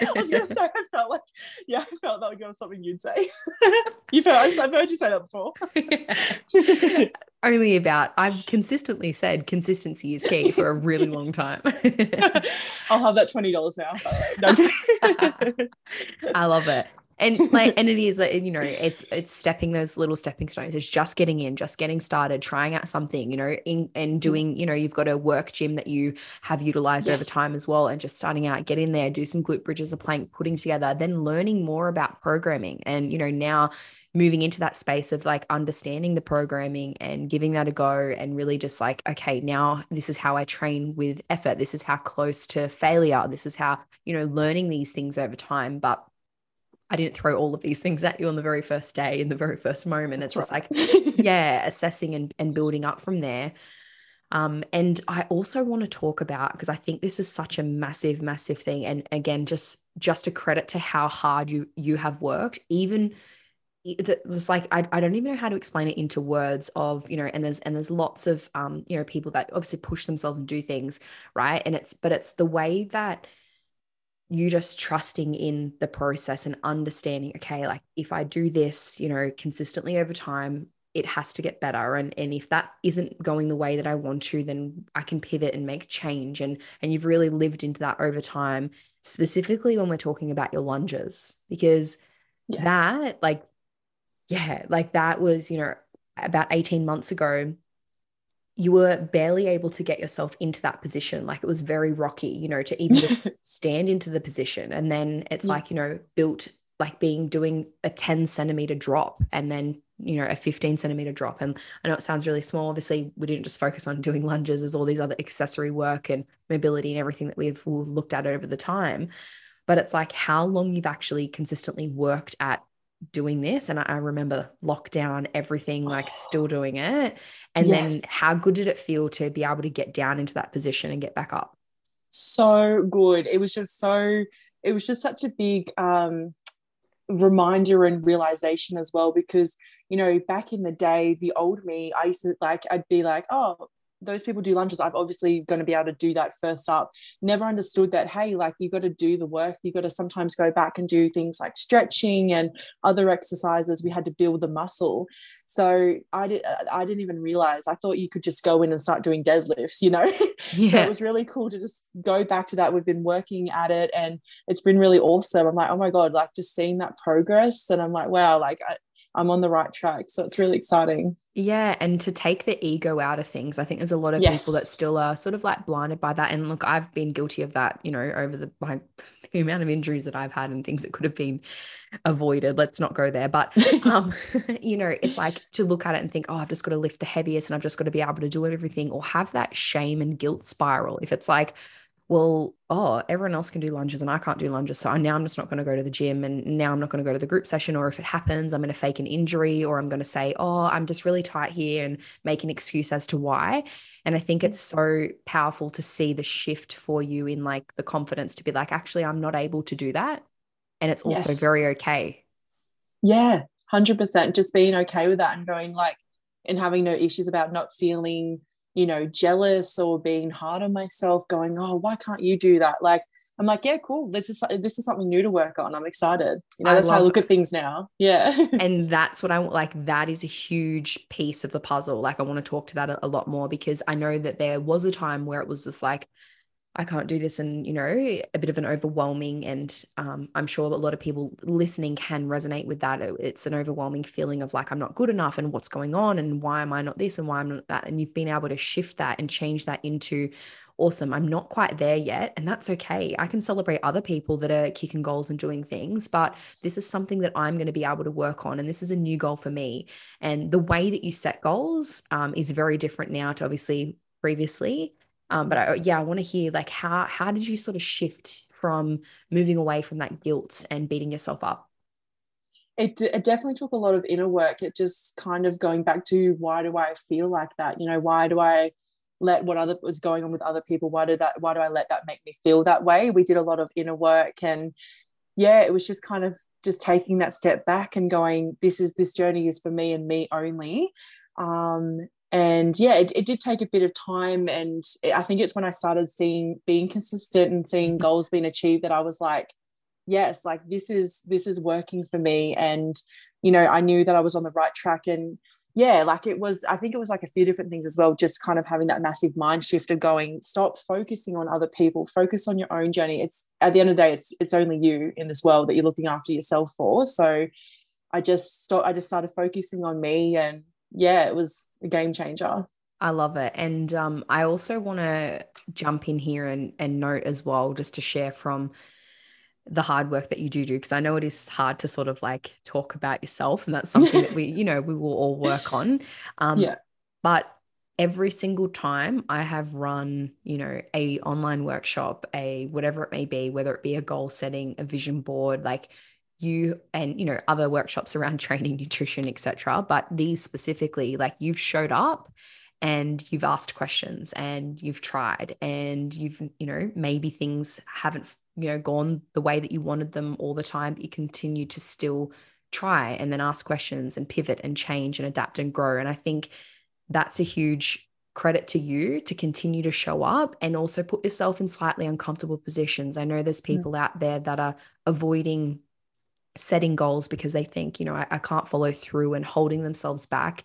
B: yeah, I was gonna say I felt like yeah, I felt that was something you'd say. You've heard I've heard you say that before.
A: Only about I've consistently said consistency is key for a really long time. [laughs]
B: I'll have that twenty dollars now. [laughs]
A: I love it. and like and it is like you know it's it's stepping those little stepping stones it's just getting in just getting started trying out something you know in and mm-hmm. doing you know you've got a work gym that you have utilized yes. over time as well and just starting out get in there do some glute bridges a plank putting together then learning more about programming and you know now moving into that space of like understanding the programming and giving that a go and really just like okay now this is how i train with effort this is how close to failure this is how you know learning these things over time but I didn't throw all of these things at you on the very first day in the very first moment. That's it's right. just like, [laughs] yeah, assessing and, and building up from there. Um, and I also want to talk about because I think this is such a massive, massive thing. And again, just just a credit to how hard you you have worked. Even it's like I, I don't even know how to explain it into words of you know and there's and there's lots of um you know people that obviously push themselves and do things right? And it's but it's the way that you just trusting in the process and understanding okay like if i do this you know consistently over time it has to get better. And and if that isn't going the way that i want to then i can pivot and make change. And and you've really lived into that over time specifically when we're talking about your lunges because yes. that like yeah like that was you know about 18 months ago you were barely able to get yourself into that position. Like it was very rocky, you know, to even just [laughs] stand into the position. And then it's yeah. like, you know, built like being doing a 10 centimeter drop and then, you know, a 15 centimeter drop. And I know it sounds really small. Obviously, we didn't just focus on doing lunges, there's all these other accessory work and mobility and everything that we've looked at over the time. But it's like how long you've actually consistently worked at doing this and I, remember lockdown everything like still [gasps] doing it. And yes. then how good did it feel to be able to get down into that position and get back up?
B: So good. It was just so it was just such a big um reminder and realization as well because you know back in the day the old me i used to like i'd be like oh those people do lunges i'm obviously going to be able to do that first up. Never understood that hey like you got to do the work. You got to sometimes go back and do things like stretching and other exercises. We had to build the muscle. So i did i didn't even realize i thought you could just go in and start doing deadlifts you know? Yeah. [laughs] so it was really cool to just go back to that. We've been working at it and it's been really awesome. I'm like oh my god like just seeing that progress and i'm like wow like I, I'm on the right track. So it's really exciting.
A: Yeah. And to take the ego out of things, I think there's a lot of yes. people that still are sort of like blinded by that. And look, I've been guilty of that, you know, over the, like [laughs] the amount of injuries that I've had and things that could have been avoided. Let's not go there. But, [laughs] um, [laughs] you know, it's like to look at it and think, oh, I've just got to lift the heaviest and I've just got to be able to do everything or have that shame and guilt spiral. If it's like, well, oh, everyone else can do lunges and I can't do lunges. So now I'm just not going to go to the gym and now I'm not going to go to the group session. Or if it happens, I'm going to fake an injury or I'm going to say, oh, I'm just really tight here and make an excuse as to why. And I think it's so powerful to see the shift for you in like the confidence to be like, actually, I'm not able to do that. And it's also yes. very okay.
B: Yeah, 100%. Just being okay with that and going like, and having no issues about not feeling you know, jealous or being hard on myself, going, oh, why can't you do that? Like, I'm like, yeah, cool. This is this is something new to work on. I'm excited. You know, that's how I look it. at things now. Yeah. [laughs]
A: and that's what I like. That is a huge piece of the puzzle. Like, I want to talk to that a, a lot more because I know that there was a time where it was just like, I can't do this, and you know, a bit of an overwhelming. And um, I'm sure a lot of people listening can resonate with that. It's an overwhelming feeling of like I'm not good enough, and what's going on, and why am I not this, and why I'm not that. And you've been able to shift that and change that into awesome. I'm not quite there yet, and that's okay. I can celebrate other people that are kicking goals and doing things, but this is something that I'm going to be able to work on, and this is a new goal for me. And the way that you set goals um, is very different now to obviously previously um, but I, yeah, I want to hear like how how did you sort of shift from moving away from that guilt and beating yourself up?
B: It, it definitely took a lot of inner work. It just kind of going back to why do I feel like that? You know, why do I let what other was going on with other people? Why did that? Why do I let that make me feel that way? We did a lot of inner work and yeah, it was just kind of just taking that step back and going, this is this journey is for me and me only. Um, and yeah it, it did take a bit of time and i think it's when i started seeing being consistent and seeing mm-hmm. goals being achieved that i was like yes like this is this is working for me and you know i knew that i was on the right track and yeah, like it was, I think it was like a few different things as well, just kind of having that massive mind shift of going, stop focusing on other people, focus on your own journey. It's at the end of the day, it's it's only you in this world that you're looking after yourself for. So I just start, I just started focusing on me and yeah, it was a game changer.
A: I love it. And um, I also want to jump in here and, and note as well, just to share from the hard work that you do do because I know it is hard to sort of like talk about yourself and that's something that we [laughs] you know we will all work on um yeah. but every single time I have run you know a online workshop a whatever it may be whether it be a goal setting a vision board like you and you know other workshops around [laughs] training nutrition etc but these specifically like you've showed up and you've asked questions and you've tried and you've you know maybe things haven't you know gone the way that you wanted them all the time but you continue to still try and then ask questions and pivot and change and adapt and grow and i think that's a huge credit to you to continue to show up and also put yourself in slightly uncomfortable positions i know there's mm. people mm. out there that are avoiding setting goals because they think you know I, I can't follow through and holding themselves back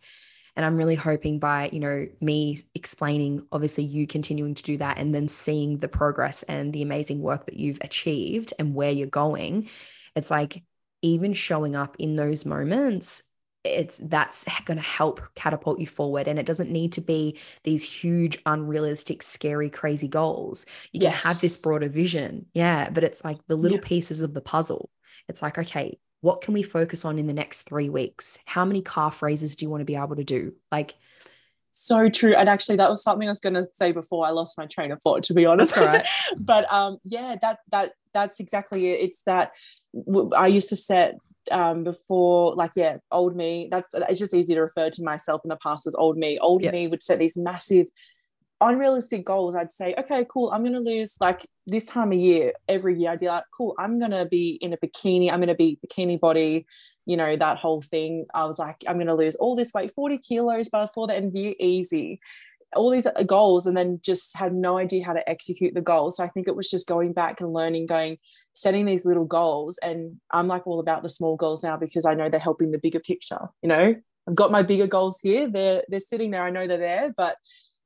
A: and i'm really hoping by you know me explaining obviously you continuing to do that and then seeing the progress and the amazing work that you've achieved and where you're going it's like even showing up in those moments it's that's going to help catapult you forward and it doesn't need to be these huge unrealistic scary crazy goals you yes. can have this broader vision yeah but it's like the little yeah. pieces of the puzzle it's like okay what can we focus on in the next three weeks? How many calf raises do you want to be able to do? Like,
B: so true. And actually, that was something I was going to say before I lost my train of thought. To be honest,
A: right. [laughs]
B: but um, yeah, that that that's exactly it. It's that I used to set um before like yeah old me that's it's just easy to refer to myself in the past as old me old yep. me would set these massive unrealistic goals, I'd say, okay, cool, I'm going to lose like this time of year, every year, I'd be like, cool, I'm going to be in a bikini, I'm going to be bikini body, you know, that whole thing. I was like, I'm going to lose all this weight, 40 kilos before the end of the year, easy. All these uh, goals, and then just had no idea how to execute the goals. So I think it was just going back and learning, going, setting these little goals. And I'm like all about the small goals now because I know they're helping the bigger picture, you know. I've got my bigger goals here. They're they're sitting there. I know they're there, but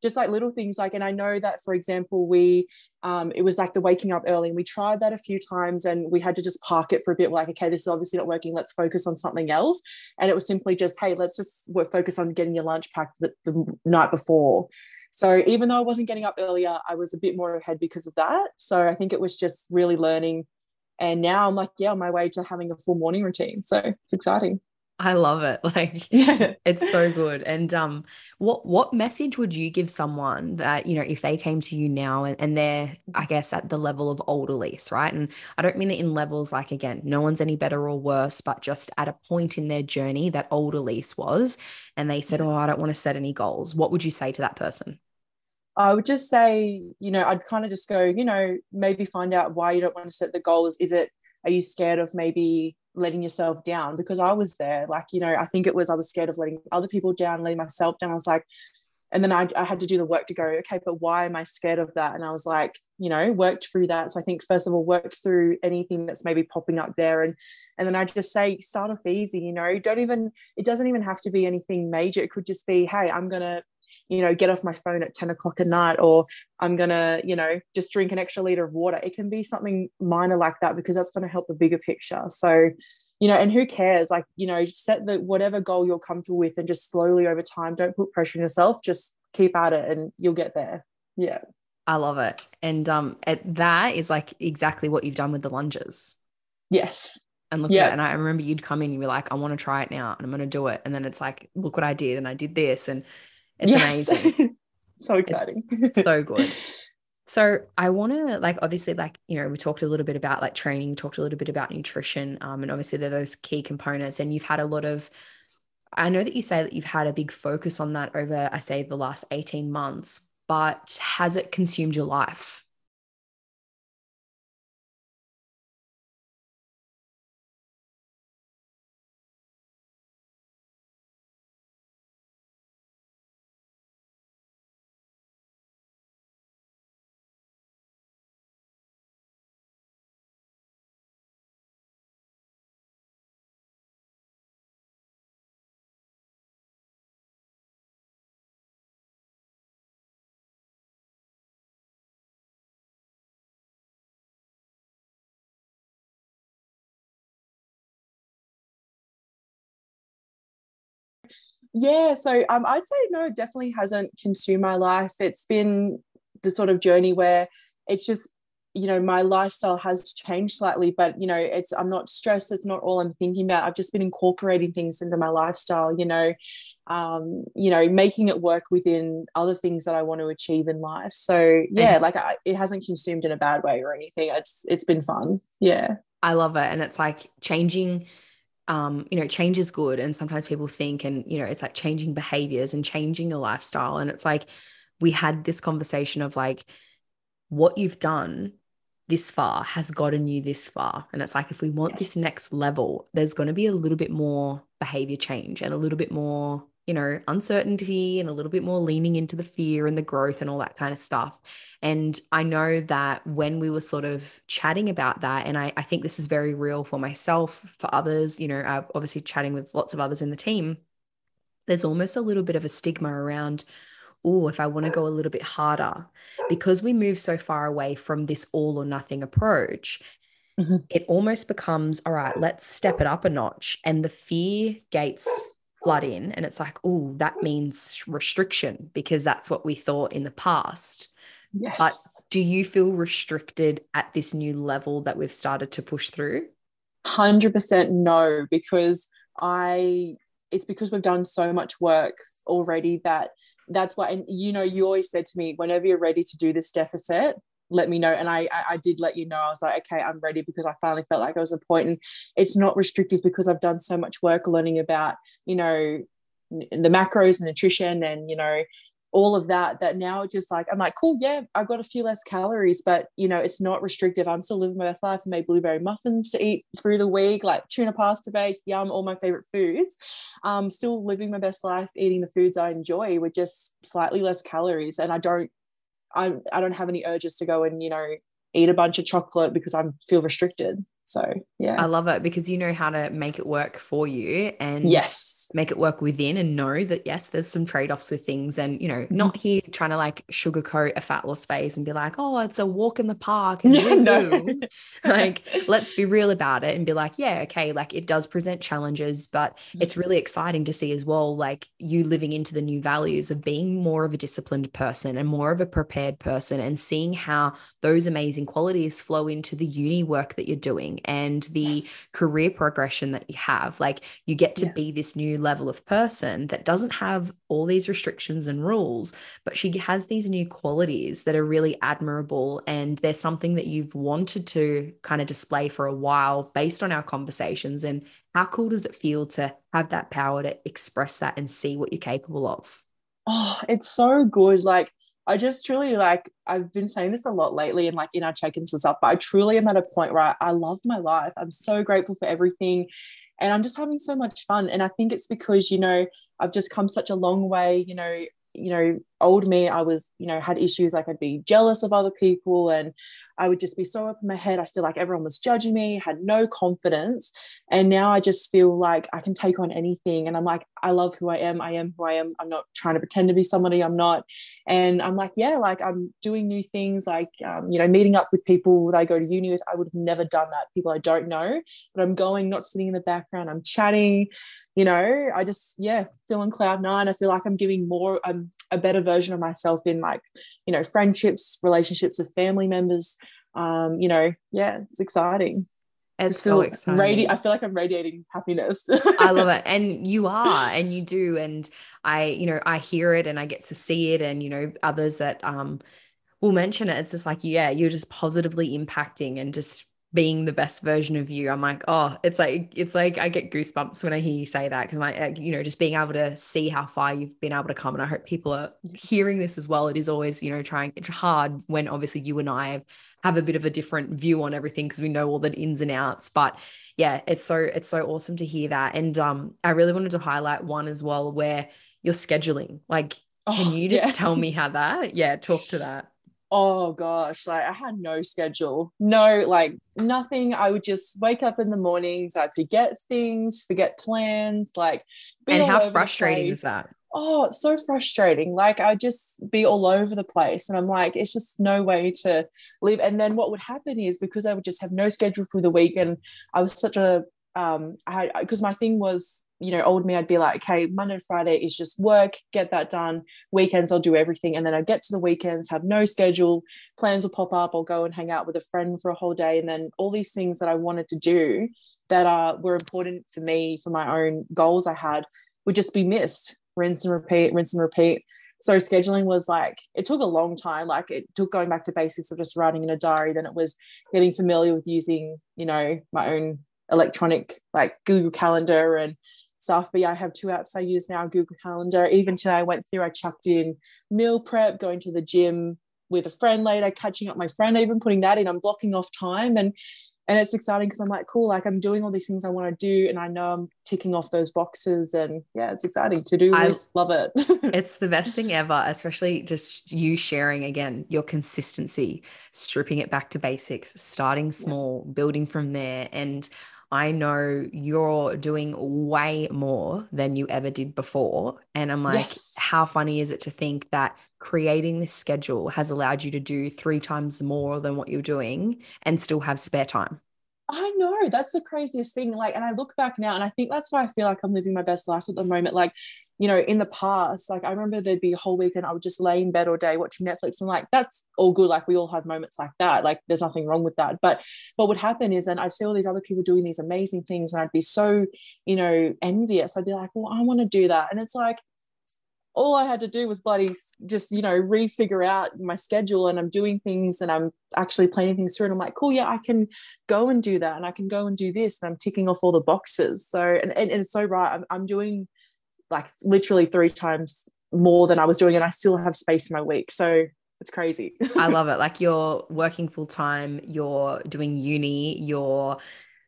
B: just like little things like and i know that for example we um, it was like the waking up early and we tried that a few times and we had to just park it for a bit. We're like okay this is obviously not working. Let's focus on something else. And it was simply just hey let's just focus on getting your lunch packed the, the night before. So even though i wasn't getting up earlier i was a bit more ahead because of that. So i think it was just really learning. And now i'm like yeah on my way to having a full morning routine. So it's exciting
A: I love it. [laughs] Like yeah. it's so good. And um what what message would you give someone that, you know, if they came to you now and, and they're, I guess, at the level of old Ellyse, right? And I don't mean it in levels like again, no one's any better or worse, but just at a point in their journey that old Ellyse was, and they said, Oh, I don't want to set any goals. What would you say to that person?
B: I would just say, you know, I'd kind of just go, you know, maybe find out why you don't want to set the goals. Is it, are you scared of maybe letting yourself down because I was there. Like, you know, I think it was I was scared of letting other people down, letting myself down. I was like, and then I, I had to do the work to go, okay, but why am I scared of that? And I was like, you know, worked through that. So I think first of all, work through anything that's maybe popping up there. And and then I just say, start off easy, you know, don't even, it doesn't even have to be anything major. It could just be, hey, I'm gonna you know, get off my phone at 10 o'clock at night, or I'm gonna, you know, just drink an extra liter of water. It can be something minor like that because that's going to help the bigger picture. So, you know, and who cares? Like, you know, set the whatever goal you're comfortable with and just slowly over time, don't put pressure on yourself, just keep at it and you'll get there. Yeah.
A: I love it. And um at that is like exactly what you've done with the lunges.
B: Yes.
A: And look yeah. at it. And I remember you'd come in and you're like, I want to try it now and I'm gonna do it. And then it's like, look what I did and I did this. And it's yes. amazing. [laughs]
B: so exciting.
A: so good. [laughs] So I want to like obviously like you know we talked a little bit about like training, talked a little bit about nutrition, um, and obviously they're those key components. And you've had a lot of, I know that you say that you've had a big focus on that over I say the last eighteen months, but has it consumed your life?
B: Yeah, so um, I'd say no, it definitely hasn't consumed my life. It's been the sort of journey where it's just you know my lifestyle has changed slightly but you know it's i'm not stressed. It's not all i'm thinking about. I've just been incorporating things into my lifestyle you know um you know making it work within other things that i want to achieve in life. So yeah like I, it hasn't consumed in a bad way or anything. It's it's been fun. Yeah.
A: I love it. And it's like changing um, you know, change is good. And sometimes people think, and, you know, it's like changing behaviors and changing your lifestyle. And it's like, we had this conversation of like, what you've done this far has gotten you this far. And it's like, if we want yes. this next level, there's going to be a little bit more behavior change and a little bit more, you know, uncertainty and a little bit more leaning into the fear and the growth and all that kind of stuff. And I know that when we were sort of chatting about that, and I, I think this is very real for myself, for others, you know, uh, obviously chatting with lots of others in the team, there's almost a little bit of a stigma around oh, if I want to go a little bit harder, because we move so far away from this all or nothing approach, mm-hmm. it almost becomes, all right, let's step it up a notch. And the fear gates flood in. And it's like, oh, that means restriction because that's what we thought in the past.
B: Yes.
A: But do you feel restricted at this new level that we've started to push through?
B: 100% no, because I, it's because we've done so much work already that that's why and you know you always said to me whenever you're ready to do this deficit let me know. And I, I, did let you know. I was like okay i'm ready because i finally felt like i was a point. And it's not restrictive because i've done so much work learning about you know the macros and nutrition and you know all of that that now just like i'm like cool yeah i've got a few less calories but you know it's not restrictive. I'm still living my best life. I made blueberry muffins to eat through the week like tuna pasta bake yum all my favorite foods. I'm still living my best life eating the foods i enjoy with just slightly less calories. And i don't i, I don't have any urges to go and you know eat a bunch of chocolate because i feel restricted. So yeah.
A: I love it because you know how to make it work for you and
B: yes
A: make it work within and know that yes there's some trade-offs with things and you know mm-hmm. not here trying to like sugarcoat a fat loss phase and be like oh it's a walk in the park [laughs] and yeah, no. [laughs] like let's be real about it and be like yeah okay like it does present challenges but mm-hmm. it's really exciting to see as well like you living into the new values of being more of a disciplined person and more of a prepared person and seeing how those amazing qualities flow into the uni work that you're doing and the yes. career progression that you have like you get to yeah. be this new level of person that doesn't have all these restrictions and rules, but she has these new qualities that are really admirable. And they're something that you've wanted to kind of display for a while based on our conversations. And how cool does it feel to have that power to express that and see what you're capable of?
B: Oh, it's so good. Like, I just truly like I've been saying this a lot lately and like in our check-ins and stuff, but I truly am at a point where I, I love my life. I'm so grateful for everything and I'm just having so much fun. And I think it's because, you know, I've just come such a long way, you know, you know, old me, I was, you know, had issues like I'd be jealous of other people and I would just be so up in my head. I feel like everyone was judging me, had no confidence. And now I just feel like I can take on anything. And I'm like, I love who I am. I am who I am. I'm not trying to pretend to be somebody I'm not. And I'm like, yeah, like I'm doing new things, like, um, you know, meeting up with people that I go to uni with. I would have never done that, people I don't know, but I'm going, not sitting in the background, I'm chatting you know i just yeah feel on cloud nine i feel like i'm giving more um, a better version of myself in like you know friendships relationships with family members um you know yeah it's exciting
A: it's so exciting.
B: Radi- I feel like I'm radiating happiness. [laughs]
A: I love it. And you are, and you do. And I, you know, I hear it and I get to see it. And, you know, others that um will mention it. It's just like, yeah, you're just positively impacting and just being the best version of you i'm like oh it's like it's like i get goosebumps when i hear you say that because my you know just being able to see how far you've been able to come and i hope people are hearing this as well it is always you know trying it's hard when obviously you and i have, have a bit of a different view on everything because we know all the ins and outs but yeah it's so it's so awesome to hear that and um i really wanted to highlight one as well where you're scheduling like can oh, you [laughs] just yeah. tell me how that yeah talk to that
B: oh gosh, like I had no schedule, no, like nothing. I would just wake up in the mornings, I'd forget things, forget plans, like.
A: And how frustrating is that?
B: Oh, it's so frustrating. Like I'd just be all over the place. And I'm like, it's just no way to live. And then what would happen is because I would just have no schedule for the week and I was such a um I had because my thing was you know, old me, I'd be like, okay, Monday to Friday is just work, get that done. Weekends, I'll do everything. And then I get to the weekends, have no schedule, plans will pop up, I'll go and hang out with a friend for a whole day. And then all these things that I wanted to do that are were important for me, for my own goals I had, would just be missed. Rinse and repeat, rinse and repeat. So scheduling was like, it took a long time. Like it took going back to basics of just writing in a diary. Then it was getting familiar with using, you know, my own electronic like Google Calendar and stuff. But yeah, I have two apps I use now Google Calendar. Even today, I went through, I chucked in meal prep, going to the gym with a friend later, catching up my friend, even putting that in. I'm blocking off time. And and it's exciting because I'm like, cool, like I'm doing all these things I want to do, and I know I'm ticking off those boxes, and yeah, it's exciting to do. I love it. [laughs]
A: it's the best thing ever, especially just you sharing again your consistency, stripping it back to basics, starting small, yeah. building from there, and I know you're doing way more than you ever did before. And I'm like, yes. how funny is it to think that creating this schedule has allowed you to do three times more than what you're doing and still have spare time?
B: I know that's the craziest thing. Like, and I look back now and I think that's why I feel like I'm living my best life at the moment. Like, you know, in the past, like I remember there'd be a whole weekend I would just lay in bed all day watching Netflix and like that's all good. Like we all have moments like that. Like there's nothing wrong with that. But what would happen is, and I'd see all these other people doing these amazing things, and I'd be so, you know, envious. I'd be like, well, I want to do that. And it's like, all I had to do was bloody just, you know, refigure out my schedule and I'm doing things and I'm actually planning things through. And I'm like, cool, yeah, I can go and do that and I can go and do this. And I'm ticking off all the boxes. So, and, and, and it's so right. I'm, I'm doing like literally three times more than I was doing, and I still have space in my week. So it's crazy.
A: I [laughs] love it. Like you're working full time, you're doing uni, you're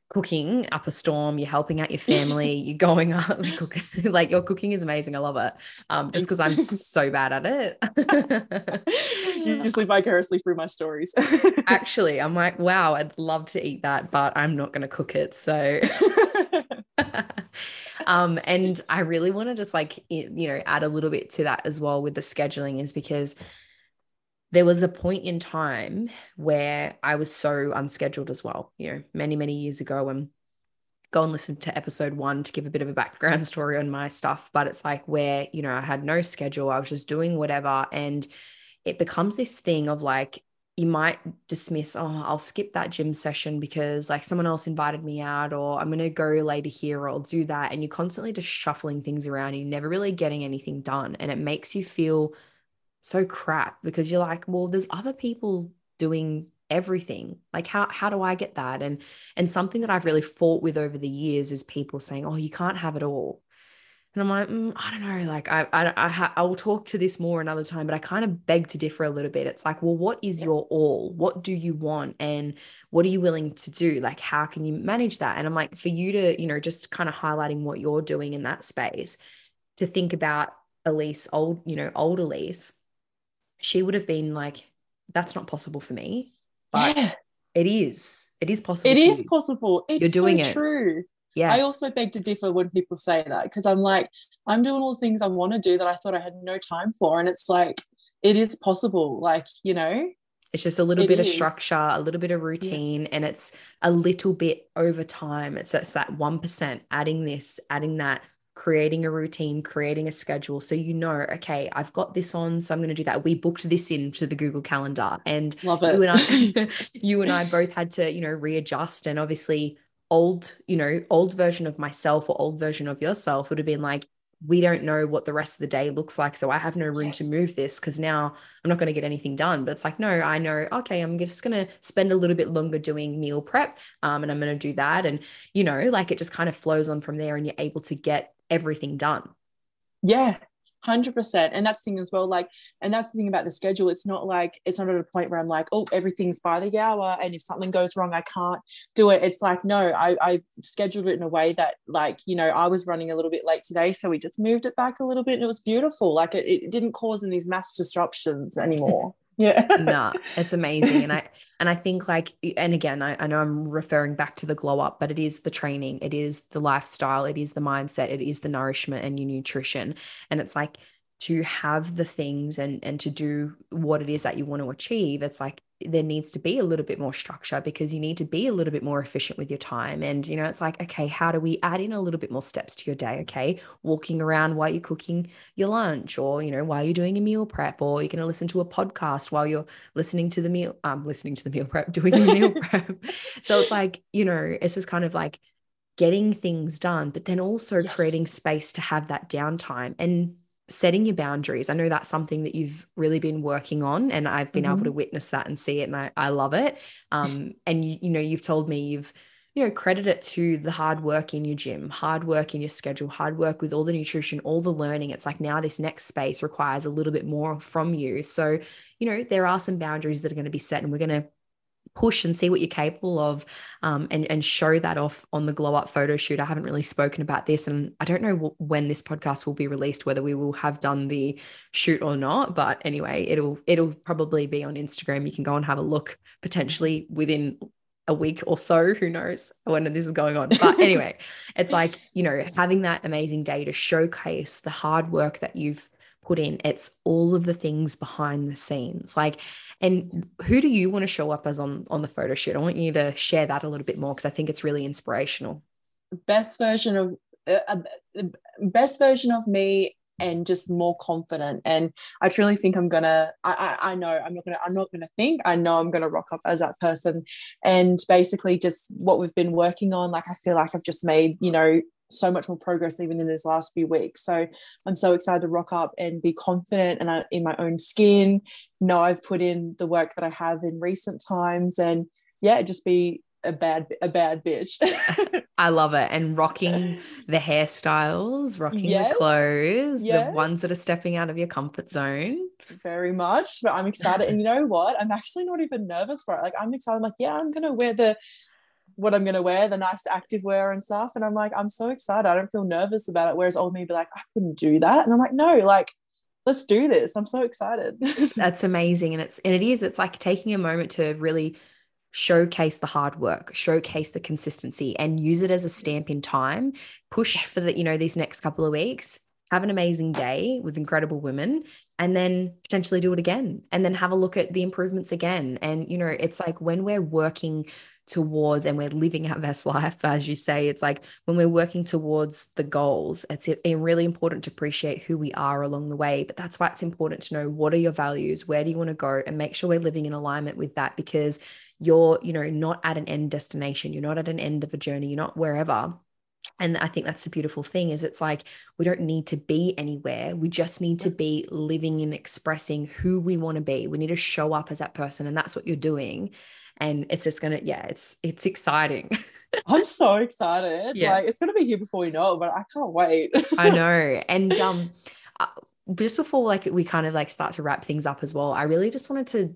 A: cooking up a storm, you're helping out your [laughs] family, you're going up [laughs] like, your cooking is amazing. I love it. Um, just because I'm [laughs] so bad at it.
B: you just live vicariously through my stories.
A: Actually, I'm like, wow, I'd love to eat that, but I'm not gonna cook it. So um, and I really want to just like, you know, add a little bit to that as well with the scheduling is because there was a point in time where I was so unscheduled as well, you know, many, many years ago. And go and listen to episode one to give a bit of a background [laughs] story on my stuff. But it's like where, you know, I had no schedule, I was just doing whatever. And it becomes this thing of like, you might dismiss, oh, I'll skip that gym session because like someone else invited me out, or I'm going to go later here, or I'll do that. And you're constantly just shuffling things around and you're never really getting anything done. And it makes you feel so crap because you're like, well, there's other people doing everything like how how do i get that and and something that i've really fought with over the years is people saying oh you can't have it all and I'm like, mm, I don't know. Like, I, I, I, ha- I will talk to this more another time, but I kind of beg to differ a little bit. It's like, well, what is your all? What do you want? And what are you willing to do? Like, how can you manage that? And I'm like, for you to, you know, just kind of highlighting what you're doing in that space to think about Ellyse, old, you know, old Ellyse, she would have been like, that's not possible for me. But yeah. it is. It is possible.
B: It is you. possible. It's You're doing so it. true yeah i also beg to differ when people say that because i'm like i'm doing all the things i want to do that i thought i had no time for and it's like it is possible like you know
A: it's just a little bit is. of structure a little bit of routine yeah. and it's a little bit over time it's, it's that 1% adding this adding that creating a routine, creating a schedule. So you know, okay, I've got this on, so I'm going to do that. We booked this into the Google Calendar, and you and I, [laughs] [laughs] you and I both had to, you know, readjust. And obviously, old, you know, old version of myself or old version of yourself would have been like, we don't know what the rest of the day looks like. So I have no room yes. to move this because now I'm not going to get anything done. But it's like, no, I know, okay, I'm just going to spend a little bit longer doing meal prep um, and I'm going to do that. And, you know, like it just kind of flows on from there and you're able to get everything done.
B: Yeah, 100% and that's the thing as well like and that's the thing about the schedule. It's not like it's not at a point where i'm like oh everything's by the hour and if something goes wrong i can't do it. It's like no i i scheduled it in a way that like you know i was running a little bit late today so we just moved it back a little bit and it was beautiful. Like it, it didn't cause any these mass disruptions anymore yeah. [laughs]
A: No it's amazing and i and i think like and again I, I know i'm referring back to the glow up but it is the training it is the lifestyle it is the mindset it is the nourishment and your nutrition and it's like to have the things and and to do what it is that you want to achieve it's like there needs to be a little bit more structure because you need to be a little bit more efficient with your time. And you know it's like okay how do we add in a little bit more steps to your day? Okay walking around while you're cooking your lunch or you know while you're doing a meal prep or you're going to listen to a podcast while you're listening to the meal um listening to the meal prep [laughs] doing the meal prep. So it's [laughs] like you know it's just kind of like getting things done but then also yes. creating space to have that downtime. And setting your boundaries. I know that's something that you've really been working on, and I've been mm-hmm. able to witness that and see it, and I, I love it. Um, and you, you know, you've told me you've you know credit it to the hard work in your gym hard work in your schedule hard work with all the nutrition all the learning it's like now this next space requires a little bit more from you so you know there are some boundaries that are going to be set and we're going to push and see what you're capable of um, and, and show that off on the glow up photo shoot. I haven't really spoken about this and I don't know w- when this podcast will be released, whether we will have done the shoot or not. But anyway, it'll it'll probably be on Instagram. You can go and have a look potentially within a week or so who knows when this is going on but anyway [laughs] it's like you know having that amazing day to showcase the hard work that you've put in it's all of the things behind the scenes. Like and who do you want to show up as on on the photo shoot? I want you to share that a little bit more because i think it's really inspirational.
B: Best version of uh, uh, best version of me and just more confident. And i truly think i'm gonna I, I i know i'm not gonna i'm not gonna think i know i'm gonna rock up as that person. And basically just what we've been working on like i feel like i've just made you know so much more progress even in this last few weeks. So I'm so excited to rock up and be confident and uh, in my own skin. Know I've put in the work that I have in recent times, and yeah, just be a bad a bad bitch. [laughs]
A: I love it. And rocking [laughs] the hairstyles, rocking yes. the clothes, yes. the ones that are stepping out of your comfort zone.
B: Very much. But I'm excited. and you know what? I'm actually not even nervous for it. Like I'm excited. I'm like, yeah, I'm gonna wear the what I'm going to wear, the nice active wear and stuff. And I'm like, I'm so excited. I don't feel nervous about it. Whereas old me be like, I couldn't do that. And I'm like, no, like, let's do this. I'm so excited. [laughs]
A: That's amazing. And it's, and it is, it's like taking a moment to really showcase the hard work, showcase the consistency and use it as a stamp in time, push yes. for that, you know, these next couple of weeks, have an amazing day with incredible women and then potentially do it again and then have a look at the improvements again. And, you know, it's like when we're working towards and we're living our [laughs] best life as you say. It's like when we're working towards the goals it's really important to appreciate who we are along the way. But that's why it's important to know what are your values where do you want to go and make sure we're living in alignment with that because you're you know not at an end destination you're not at an end of a journey you're not wherever. And i think that's the beautiful thing is it's like we don't need to be anywhere. We just need to be living and expressing who we want to be. We need to show up as that person and that's what you're doing and it's just gonna yeah it's it's exciting [laughs]
B: i'm so excited yeah. like it's gonna be here before we know it but i can't wait
A: i know [laughs] and um uh, just before like we kind of like start to wrap things up as well i really just wanted to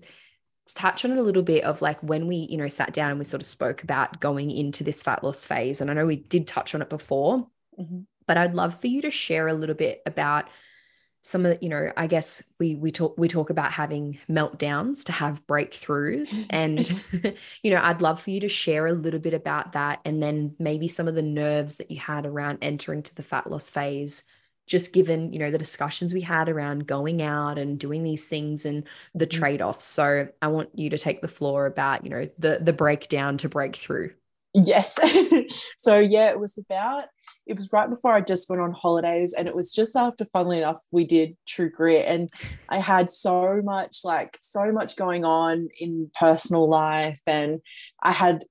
A: touch on it a little bit of like when we you know sat down and we sort of spoke about going into this fat loss phase and i know we did touch on it before mm-hmm. but i'd love for you to share a little bit about some of the, you know i guess we we talk we talk about having meltdowns to have breakthroughs [laughs] and [laughs] you know i'd love for you to share a little bit about that and then maybe some of the nerves that you had around entering to the fat loss phase just given you know the discussions we had around going out and doing these things and the mm-hmm. trade-offs so i want you to take the floor about you know the the breakdown to breakthrough
B: yes [laughs] so yeah it was about it was right before I just went on holidays, and it was just after, funnily enough, we did True Grit, and I had so much like so much going on in personal life, and I had.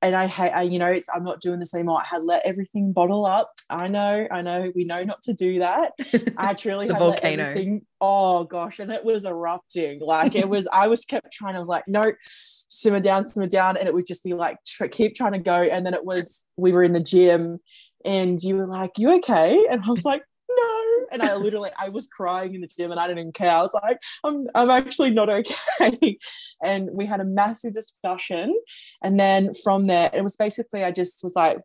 B: And I hate, I, you know, it's, I'm not doing this anymore. I had let everything bottle up. I know, I know, we know not to do that. [laughs] I truly had volcano. let everything. Oh gosh, and it was erupting. Like it was, I was kept trying. I was like, no, simmer down, simmer down, and it would just be like tr- keep trying to go. And then it was, we were in the gym, and you were like, "You okay?" And I was like, "No." And I literally, I was crying in the gym, and I didn't even care. I was like, "I'm, I'm actually not okay." [laughs] And we had a massive discussion, and then from there, it was basically, I just was like,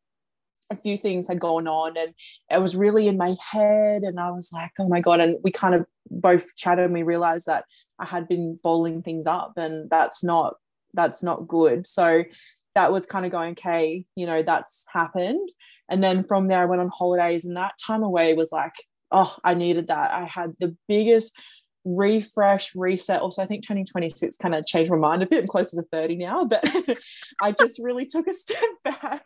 B: a few things had gone on and it was really in my head and i was like oh my god and we kind of both chatted and we realized that i had been bottling things up and that's not that's not good so that was kind of going okay you know that's happened and then from there, I went on holidays, and that time away was like oh, I needed that. I had the biggest refresh, reset. Also, I think 2026 kind of changed my mind a bit. I'm closer to 30 now, but [laughs] I just really took a [laughs] step back.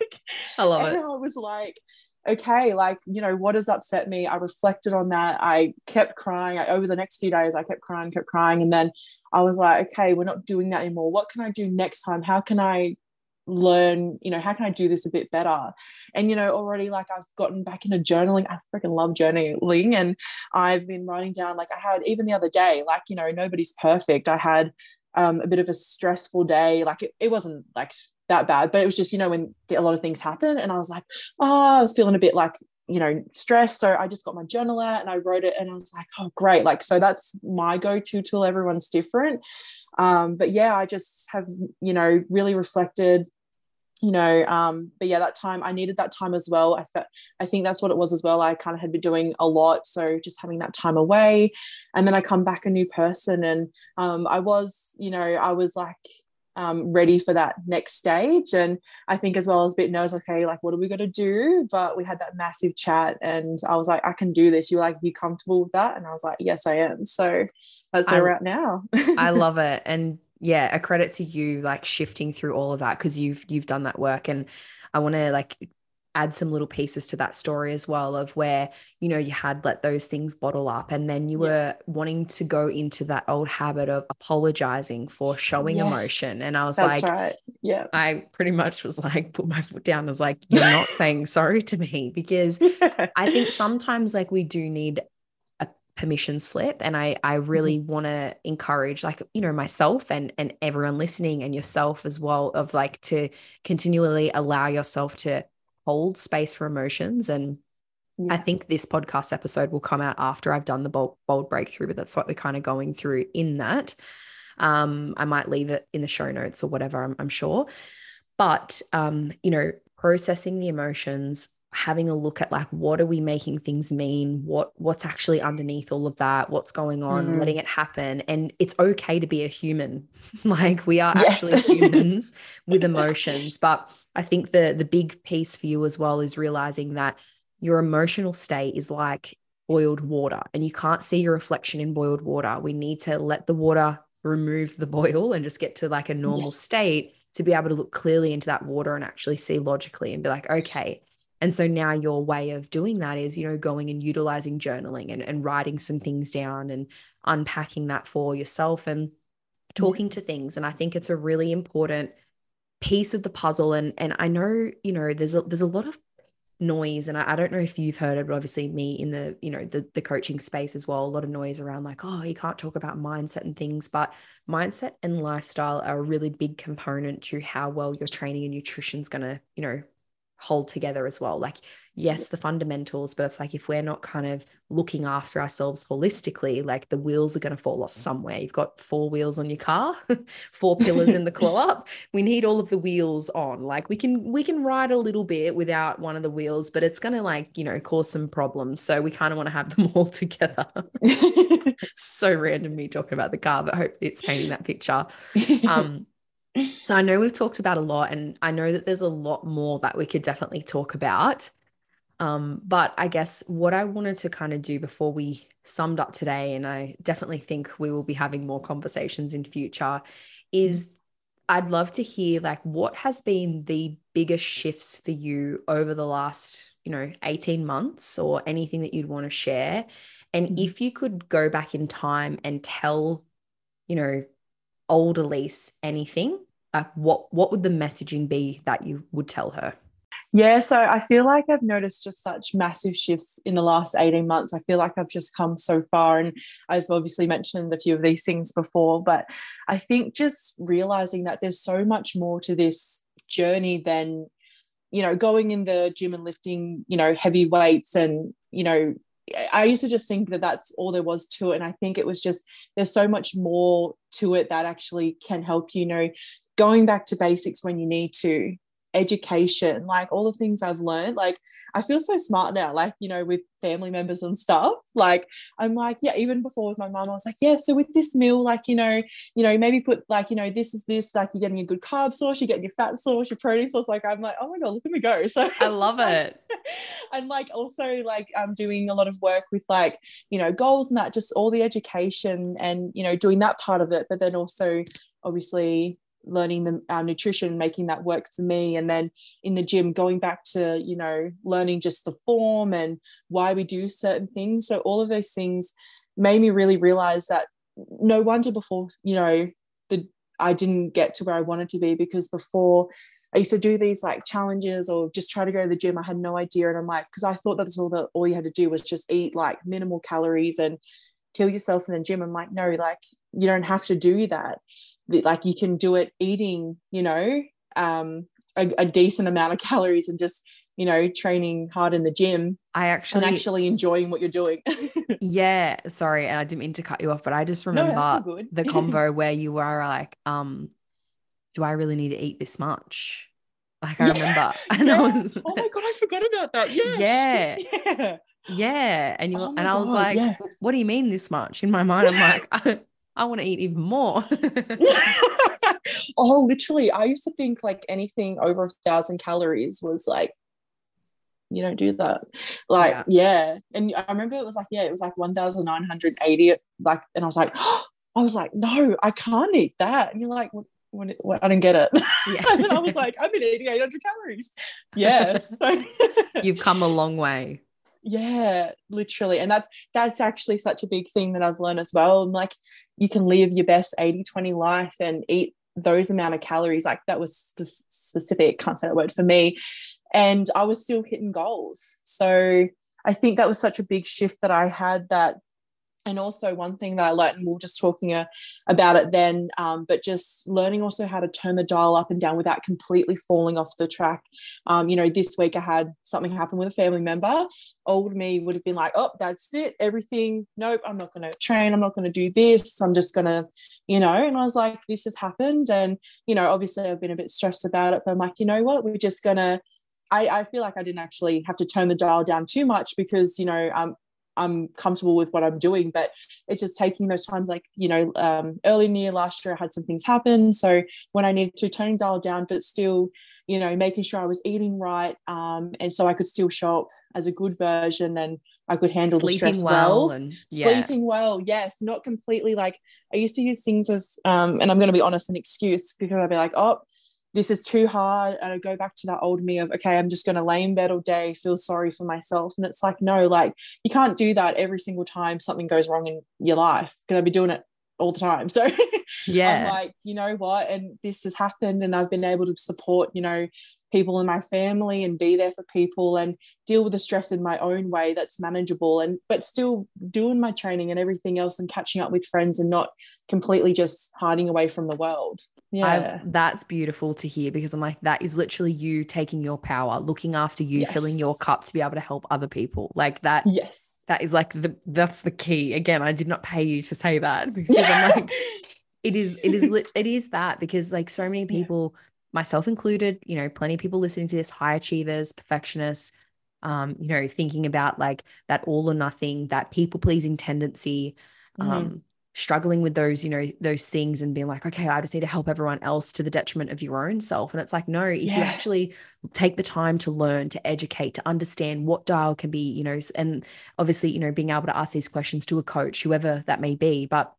A: I love
B: and
A: it.
B: I was like, okay, like, you know, what has upset me? I reflected on that. I kept crying. I, over the next few days, I kept crying, kept crying. And then I was like, okay, we're not doing that anymore. What can I do next time? How can I learn you know how can i do this a bit better? And you know already like i've gotten back into journaling. I freaking love journaling. And i've been writing down like i had even the other day like you know nobody's perfect. I had um, a bit of a stressful day. Like it, it wasn't like that bad but it was just you know when a lot of things happen and i was like oh i was feeling a bit like you know stressed. So i just got my journal out and i wrote it and i was like oh great. Like so that's my go-to tool. Everyone's different. Um, but yeah i just have you know really reflected you know um but yeah that time i needed that time as well i felt i think that's what it was as well i kind of had been doing a lot so just having that time away and then i come back a new person and um i was you know i was like um, ready for that next stage. And I think as well as a bit nervous, okay, like what are we going to do? But we had that massive chat and I was like, I can do this. You like, you comfortable with that? And I was like, yes, I am. So that's where we're at now.
A: I [laughs] love it. And yeah, a credit to you like shifting through all of that because you've you've done that work and I want to like add some little pieces to that story as well of where you know you had let those things bottle up and then you yeah. were wanting to go into that old habit of apologizing for showing yes, emotion and i was like
B: right. yeah
A: i pretty much was like put my foot down I was like [laughs] you're not saying sorry to me because [laughs] i think sometimes like we do need permission slip and i i mm-hmm. really mm-hmm. want to encourage like you know myself and and everyone listening and yourself as well of like to continually allow yourself to hold space for emotions and yeah. I think this podcast episode will come out after I've done the bold, bold breakthrough, but that's what we're kind of going through in that. Um, I might leave it in the show notes or whatever, I'm, I'm sure. But, um, you know, processing the emotions, having a look at like what are we making things mean? What what's actually underneath all of that? What's going on? Mm. letting it happen. And it's okay to be a human. [laughs] Like we are yes. actually humans [laughs] with emotions. But i think the the big piece for you as well is realizing that your emotional state is like boiled water and you can't see your reflection in boiled water. We need to let the water remove the boil and just get to like a normal yes. state to be able to look clearly into that water and actually see logically and be like okay and so now your way of doing that is, you know, going and utilizing journaling and, and writing some things down and unpacking that for yourself and talking to things. And I think it's a really important piece of the puzzle. And and I know, you know, there's a there's a lot of noise and I, I, don't know if you've heard it but obviously me in the you know the the coaching space as well a lot of noise around like oh you can't talk about mindset and things but mindset and lifestyle are a really big component to how well your training and nutrition is going to you know hold together as well. Like, yes, the fundamentals, but it's like if we're not kind of looking after ourselves holistically, like the wheels are going to fall off somewhere. You've got four wheels on your car, [laughs] four pillars in the claw [laughs] up. We need all of the wheels on. Like we can we can ride a little bit without one of the wheels, but it's going to like, you know, cause some problems. So we kind of want to have them [laughs] all together. so random me talking about the car, but hopefully it's painting that picture. Um so I know we've talked about a lot, and I know that there's a lot more that we could definitely talk about. Um, but I guess what I wanted to kind of do before we summed up today, and I definitely think we will be having more conversations in future, is I'd love to hear like what has been the biggest shifts for you over the last, you know, 18 months or anything that you'd want to share. And mm-hmm. if you could go back in time and tell, you know, old Ellyse anything, like what what would the messaging be that you would tell her?
B: Yeah, so I feel like I've noticed just such massive shifts in the last 18 months. I feel like I've just come so far, and I've obviously mentioned a few of these things before, but I think just realizing that there's so much more to this journey than, you know, going in the gym and lifting, you know, heavy weights and, you know, I used to just think that that's all there was to it. And I think it was just, there's so much more to it that actually can help you know, going back to basics when you need to, education, like all the things I've learned. Like I feel so smart now, like, you know, with family members and stuff. Like I'm like, yeah, even before with my mom, I was like, yeah, so with this meal, like, you know, you know, maybe put like, you know, this is this, like you're getting a good carb source, you're getting your fat source, your protein source. Like I'm like, oh my God, look at me go. [laughs] So
A: I love it. [laughs]
B: and like also like I'm doing a lot of work with like, you know, goals and that, just all the education and, you know, doing that part of it, but then also obviously learning the, our nutrition making that work for me and then in the gym going back to you know learning just the form and why we do certain things so all of those things made me really realize that no wonder before you know the I didn't get to where I wanted to be because before I used to do these like challenges or just try to go to the gym. I had no idea. And I'm like, because I thought that's all that all you had to do was just eat like minimal calories and kill yourself in the gym. I'm like, no, like you don't have to do that like you can do it eating you know um, a, a, decent amount of [laughs] calories and just you know training hard in the gym
A: i actually
B: and actually enjoying what you're doing. [laughs]
A: Yeah sorry and i didn't mean to cut you off but i just remember no, the [laughs] combo where you were like um do i really need to eat this much? Like i remember
B: and yeah. I was, oh my god i forgot about that.
A: Yeah yeah. yeah. And you oh and i was like yeah. what do you mean this much? In my mind i'm like I want to eat even more. [laughs] [laughs]
B: oh, literally. I used to think like anything over a thousand calories was like, you don't do that. Like, yeah. yeah. And I remember it was like, yeah, it was like 1,980. Like, and I was like, oh, [gasps] I was like, no, I can't eat that. And you're like, when it, when I didn't get it. Yeah. [laughs] and I was like, I've been eating 800 calories. Yes. Yeah,
A: so. You've come a long way.
B: Yeah, literally. And that's that's actually such a big thing that I've learned as well. And like you can live your best 80 20 life and eat those amount of calories. Like that was spe- specific can't say that word for me. And i was still hitting goals. So i think that was such a big shift that i had that and also one thing that i learned and we were just talking uh, about it then um, but just learning also how to turn the dial up and down without completely falling off the track um, you know this week i had something happen with a family member old me would have been like, oh, that's it, everything. Nope, I'm not going to train. I'm not going to do this. I'm just going to, you know. And I was like, this has happened. And, you know, obviously I've been a bit stressed about it, but I'm like, you know what? We're just going to, I feel like I didn't actually have to turn the dial down too much because, you know, um, I'm comfortable with what I'm doing, but it's just taking those times like, you know, um, early in the year last year, I had some things happen. So when I needed to turn dial down, but still, you know, making sure I was eating right. Um, and so I could still show up as a good version and I could handle Sleeping the stress well. well. And, yeah. Sleeping well, yes, not completely like I used to use things as, um, and I'm going to be honest, an excuse because I'd be like, oh, this is too hard. And I go back to that old me of, okay, I'm just going to lay in bed all day, feel sorry for myself. And it's like, no, like you can't do that every single time something goes wrong in your life because I'd be doing it all the time. [laughs] So yeah, I'm like, you know what? And this has happened, and I've been able to support, you know, people in my family and be there for people and deal with the stress in my own way that's manageable and but still doing my training and everything else and catching up with friends and not completely just hiding away from the world yeah
A: I, that's beautiful to hear because i'm like that is literally you taking your power looking after you yes. filling your cup to be able to help other people like that
B: yes
A: that is like the that's the key again i did not pay you to say that [laughs] because i'm [laughs] like it is it is it is that because like so many people yeah. myself included you know plenty of people listening to this high achievers perfectionists um you know thinking about like that all or nothing that people pleasing tendency mm-hmm. um struggling with those you know those things and being like okay i just need to help everyone else to the detriment of your own self and it's like no if yeah. you actually take the time to learn to educate to understand what dial can be you know and obviously you know being able to ask these questions to a coach whoever that may be but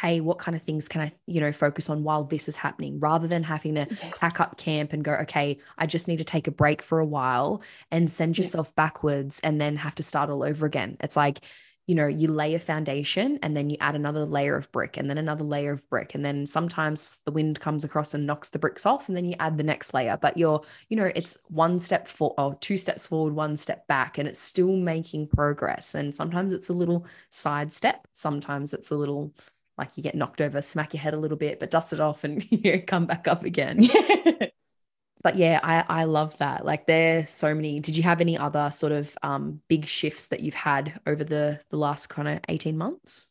A: hey what kind of things can i you know focus on while this is happening rather than having to yes. pack up camp and go okay i just need to take a break for a while and send yourself yeah. backwards and then have to start all over again it's like you know, you lay a foundation and then you add another layer of brick and then another layer of brick. And then sometimes the wind comes across and knocks the bricks off and then you add the next layer. But you're, you know, it's one step for or two steps forward, one step back, and it's still making progress. And sometimes it's a little side step, sometimes it's a little like you get knocked over, smack your head a little bit, but dust it off and [laughs] you know, come back up again. [laughs] but yeah, I I love that. Like there's so many. Did you have any other sort of um, big shifts that you've had over the the last kind of 18 months?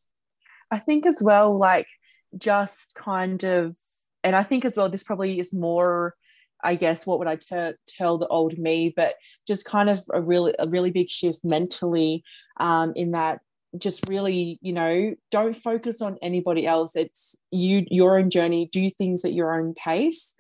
B: I think as well, like just kind of, and I think as well, this probably is more I guess what would I t- tell the old me, but just kind of a really a really big shift mentally um, in that just really you know don't focus on anybody else it's you your own journey do things at your own pace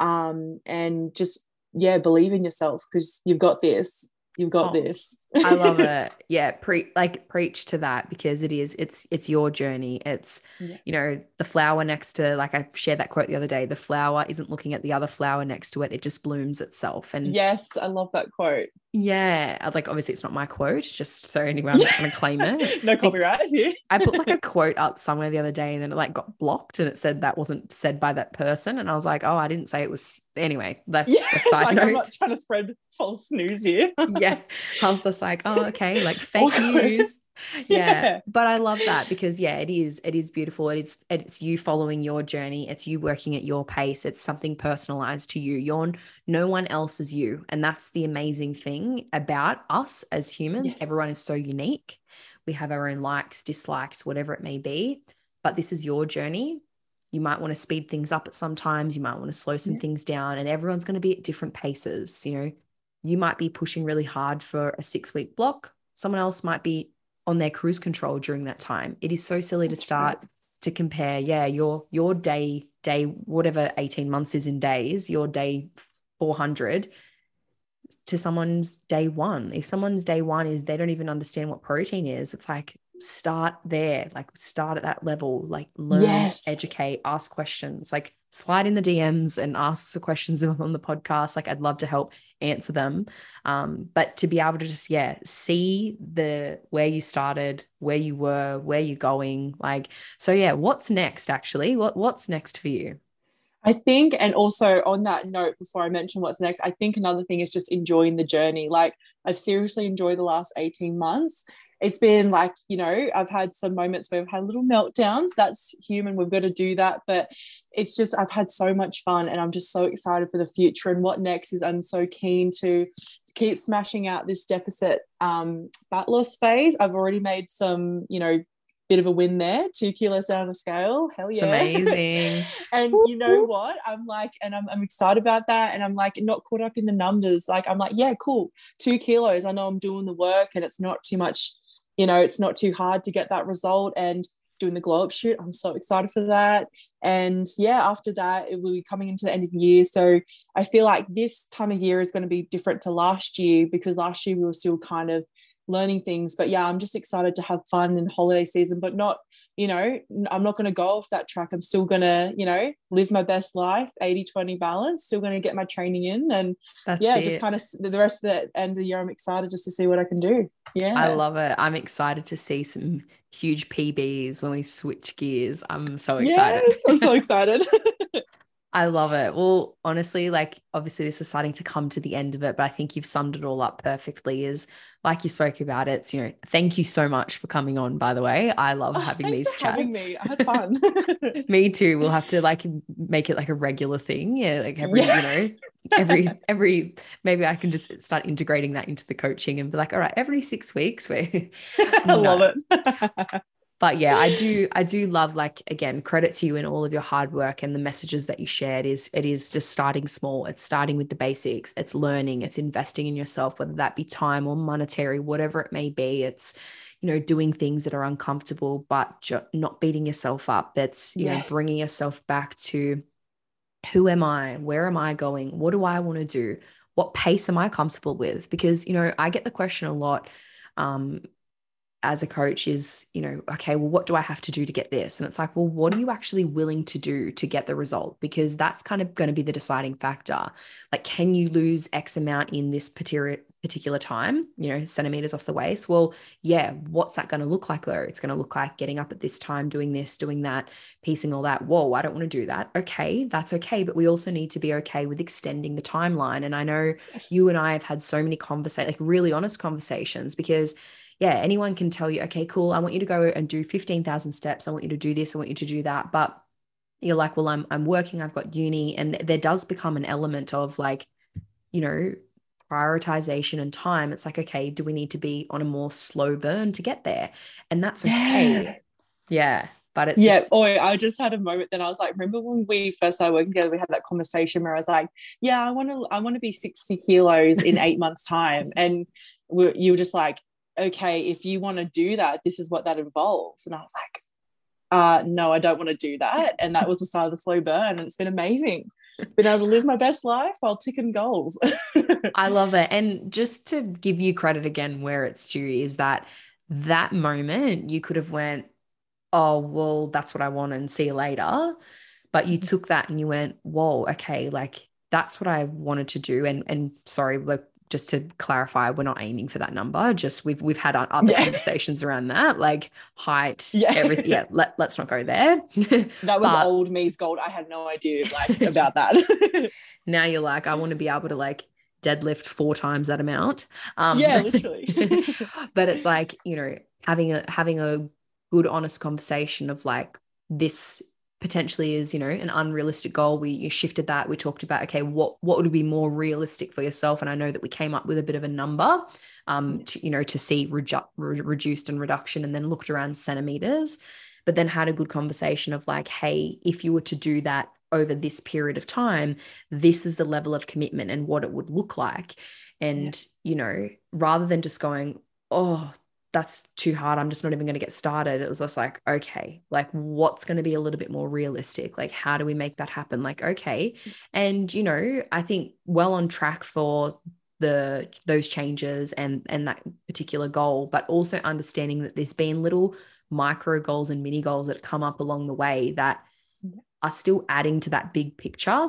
B: um, and just yeah believe in yourself because you've got this you've got oh, this
A: i love [laughs] it. Yeah pre like preach to that because it is it's it's your journey. It's yeah. you know the flower next to like i shared that quote the other day the flower isn't looking at the other flower next to it it just blooms itself. And
B: yes i love that quote.
A: Yeah like obviously it's not my quote just so anyone yeah. going to claim [laughs] it.
B: No copyright here.
A: I put like a [laughs] quote up somewhere the other day and then it like got blocked and it said that wasn't said by that person and i was like oh i didn't say it was anyway that's
B: yeah, a side like, note i'm not trying to spread false news here.
A: Yeah i was like oh okay like [laughs] fake news. [laughs] Yeah. yeah. but i love that because yeah it is it is beautiful. It is it's you following your journey. It's you working at your pace. It's something personalized to you. You're no one else is you. And that's the amazing thing about us as humans. Yes. everyone is so unique. We have our own likes dislikes whatever it may be. But this is your journey. You might want to speed things up at some times. You might want to slow some yeah. things down. And everyone's going to be at different paces you know you might be pushing really hard for a six week block. Someone else might be on their cruise control during that time. It is so silly That's to start right. to compare, yeah, your your day, day, whatever 18 months is in days, your day 400 to someone's day one. If someone's day one is they don't even understand what protein is, it's like start there, like start at that level, like learn, yes. educate, ask questions, like slide in the DMs and ask the questions [laughs] on the podcast. Like I'd love to help answer them. Um, but to be able to just, yeah, see the where you started, where you were, where you're going. Like, so yeah, what's next actually? What what's next for you?
B: I think, and also on that note, before I mention what's next, I think another thing is just enjoying the journey. Like, I've seriously enjoyed the last 18 months it's been like you know i've had some moments where i've had little meltdowns. That's human. We've got to do that. But it's just i've had so much fun and i'm just so excited for the future and what next is i'm so keen to keep smashing out this deficit um, fat loss phase. I've already made some you know bit of a win there. Two kilos down the scale. Hell yeah.
A: it's amazing. [laughs]
B: And you know what? I'm like and I'm, I'm excited about that. And i'm like not caught up in the numbers. Like i'm like yeah cool. Two kilos. I know i'm doing the work and it's not too much you know it's not too hard to get that result and doing the glow up shoot. I'm so excited for that. And yeah after that it will be coming into the end of the year. So i feel like this time of year is going to be different to last year because last year we were still kind of learning things. But yeah i'm just excited to have fun in holiday season but not you know, I'm not going to go off that track. I'm still going to, you know, live my best life, 80 20 balance, still going to get my training in. And That's yeah, it. just kind of the rest of the end of the year, I'm excited just to see what I can do. Yeah.
A: I love it. I'm excited to see some huge PBs when we switch gears. I'm so excited.
B: Yes, I'm so [laughs] excited. [laughs]
A: I love it. Well, honestly, like obviously this is starting to come to the end of it, but I think you've summed it all up perfectly. Is like you spoke about it. It's, you know, thank you so much for coming on, by the way. I love oh, having these chats. Having
B: me. I had fun. [laughs]
A: me too. We'll have to [laughs] like make it like a regular thing. Yeah. Like every, yeah. you know, every [laughs] every maybe I can just start integrating that into the coaching and be like, all right, every six weeks we
B: I love it
A: but yeah i do i do love like again credit to you and all of your hard work and the messages that you shared is it is just starting small. It's starting with the basics. It's learning. It's investing in yourself whether that be time or monetary whatever it may be. It's you know doing things that are uncomfortable but ju- not beating yourself up. It's you yes. know bringing yourself back to who am i? Where am i going? What do i want to do? What pace am i comfortable with? Because you know i get the question a lot um, as a coach is, you know, okay, well, what do I have to do to get this? And it's like, well, what are you actually willing to do to get the result? Because that's kind of going to be the deciding factor. Like, can you lose X amount in this particular particular time, you know, centimeters off the waist? Well, yeah, what's that going to look like though? It's going to look like getting up at this time, doing this, doing that, piecing all that. Whoa, I don't want to do that. Okay, that's okay. But we also need to be okay with extending the timeline. And I know yes. you and I have had so many conversations, like really honest conversations, because yeah, anyone can tell you, okay, cool, I want you to go and do 15,000 steps. I want you to do this. I want you to do that. But you're like, well, I'm, I'm working, I've got uni. And there does become an element of like, you know, prioritization and time. It's like, okay, do we need to be on a more slow burn to get there? And that's okay. Yeah. yeah But it's
B: yeah.
A: just-
B: Oh, I just had a moment. Then I was like, remember when we first started working together? We had that conversation where I was like, "Yeah, I want to, I want to be sixty kilos in [laughs] eight months' time," and we, you were just like, "Okay, if you want to do that, this is what that involves." And I was like, uh, "No, I don't want to do that." And that was the start of the slow burn, and it's been amazing. Been able to live my best life while ticking goals. [laughs]
A: I love it. And just to give you credit again where it's due is that that moment you could have went, oh, well, that's what I want and see you later. But you took that and you went, whoa, okay, like that's what I wanted to do. And and sorry, like just to clarify, we're not aiming for that number. Just we've we've had other
B: Yeah.
A: conversations around that, like height, [laughs]
B: Yeah.
A: everything. Yeah, let, let's not go there. [laughs]
B: that was
A: But-
B: old me's gold. I had no idea like about that. [laughs]
A: now you're like, I want to be able to like deadlift four times that amount. Um,
B: yeah, literally.
A: but it's like you know having a having a good honest conversation of like this potentially is you know an unrealistic goal. We you shifted that. We talked about okay what what would be more realistic for yourself? And i know that we came up with a bit of a number um to you know to see reju- re- reduced and reduction and then looked around centimeters. But then had a good conversation of like hey if you were to do that over this period of time this is the level of commitment and what it would look like. And you know rather than just going oh that's too hard. I'm just not even going to get started. It was just like okay like what's going to be a little bit more realistic? Like how do we make that happen? Like okay. And you know i think well on track for the those changes and and that particular goal but also understanding that there's been little micro goals and mini goals that come up along the way that are still adding to that big picture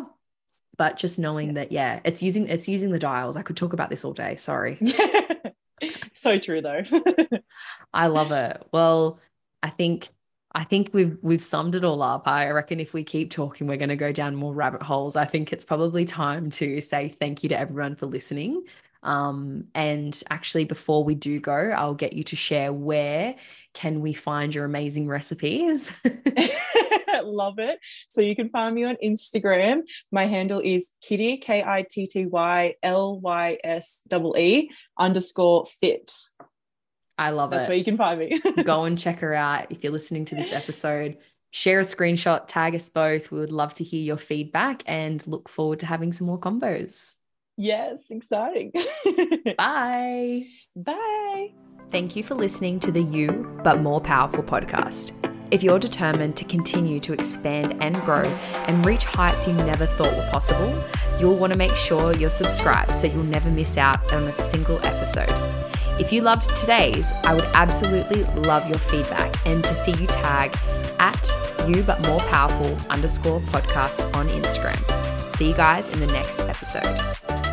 A: but just knowing
B: Yeah.
A: that yeah it's using it's using the dials. I could talk about this all day. Sorry [laughs] [laughs]
B: so true though. [laughs]
A: I love it. Well, I think I think we've we've summed it all up. I reckon if we keep talking, we're going to go down more rabbit holes. I think it's probably time to say thank you to everyone for listening. Um, and actually, before we do go, I'll get you to share where can we find your amazing recipes. [laughs]
B: Love it. So you can find me on Instagram. My handle is Kitty K I T T Y L Y S E E underscore fit.
A: I love
B: That's
A: it.
B: That's where you can find me. [laughs]
A: go and check her out if you're listening to this episode. Share a screenshot, tag us both. We would love to hear your feedback and look forward to having some more combos.
B: yes, exciting. [laughs]
A: Bye.
B: Bye.
A: Thank you for listening to the You But More Powerful podcast. If you're determined to continue to expand and grow and reach heights you never thought were possible, you'll want to make sure you're subscribed so you'll never miss out on a single episode. If you loved today's, I would absolutely love your feedback and to see you tag at you but more powerful underscore podcast on Instagram. See you guys in the next episode.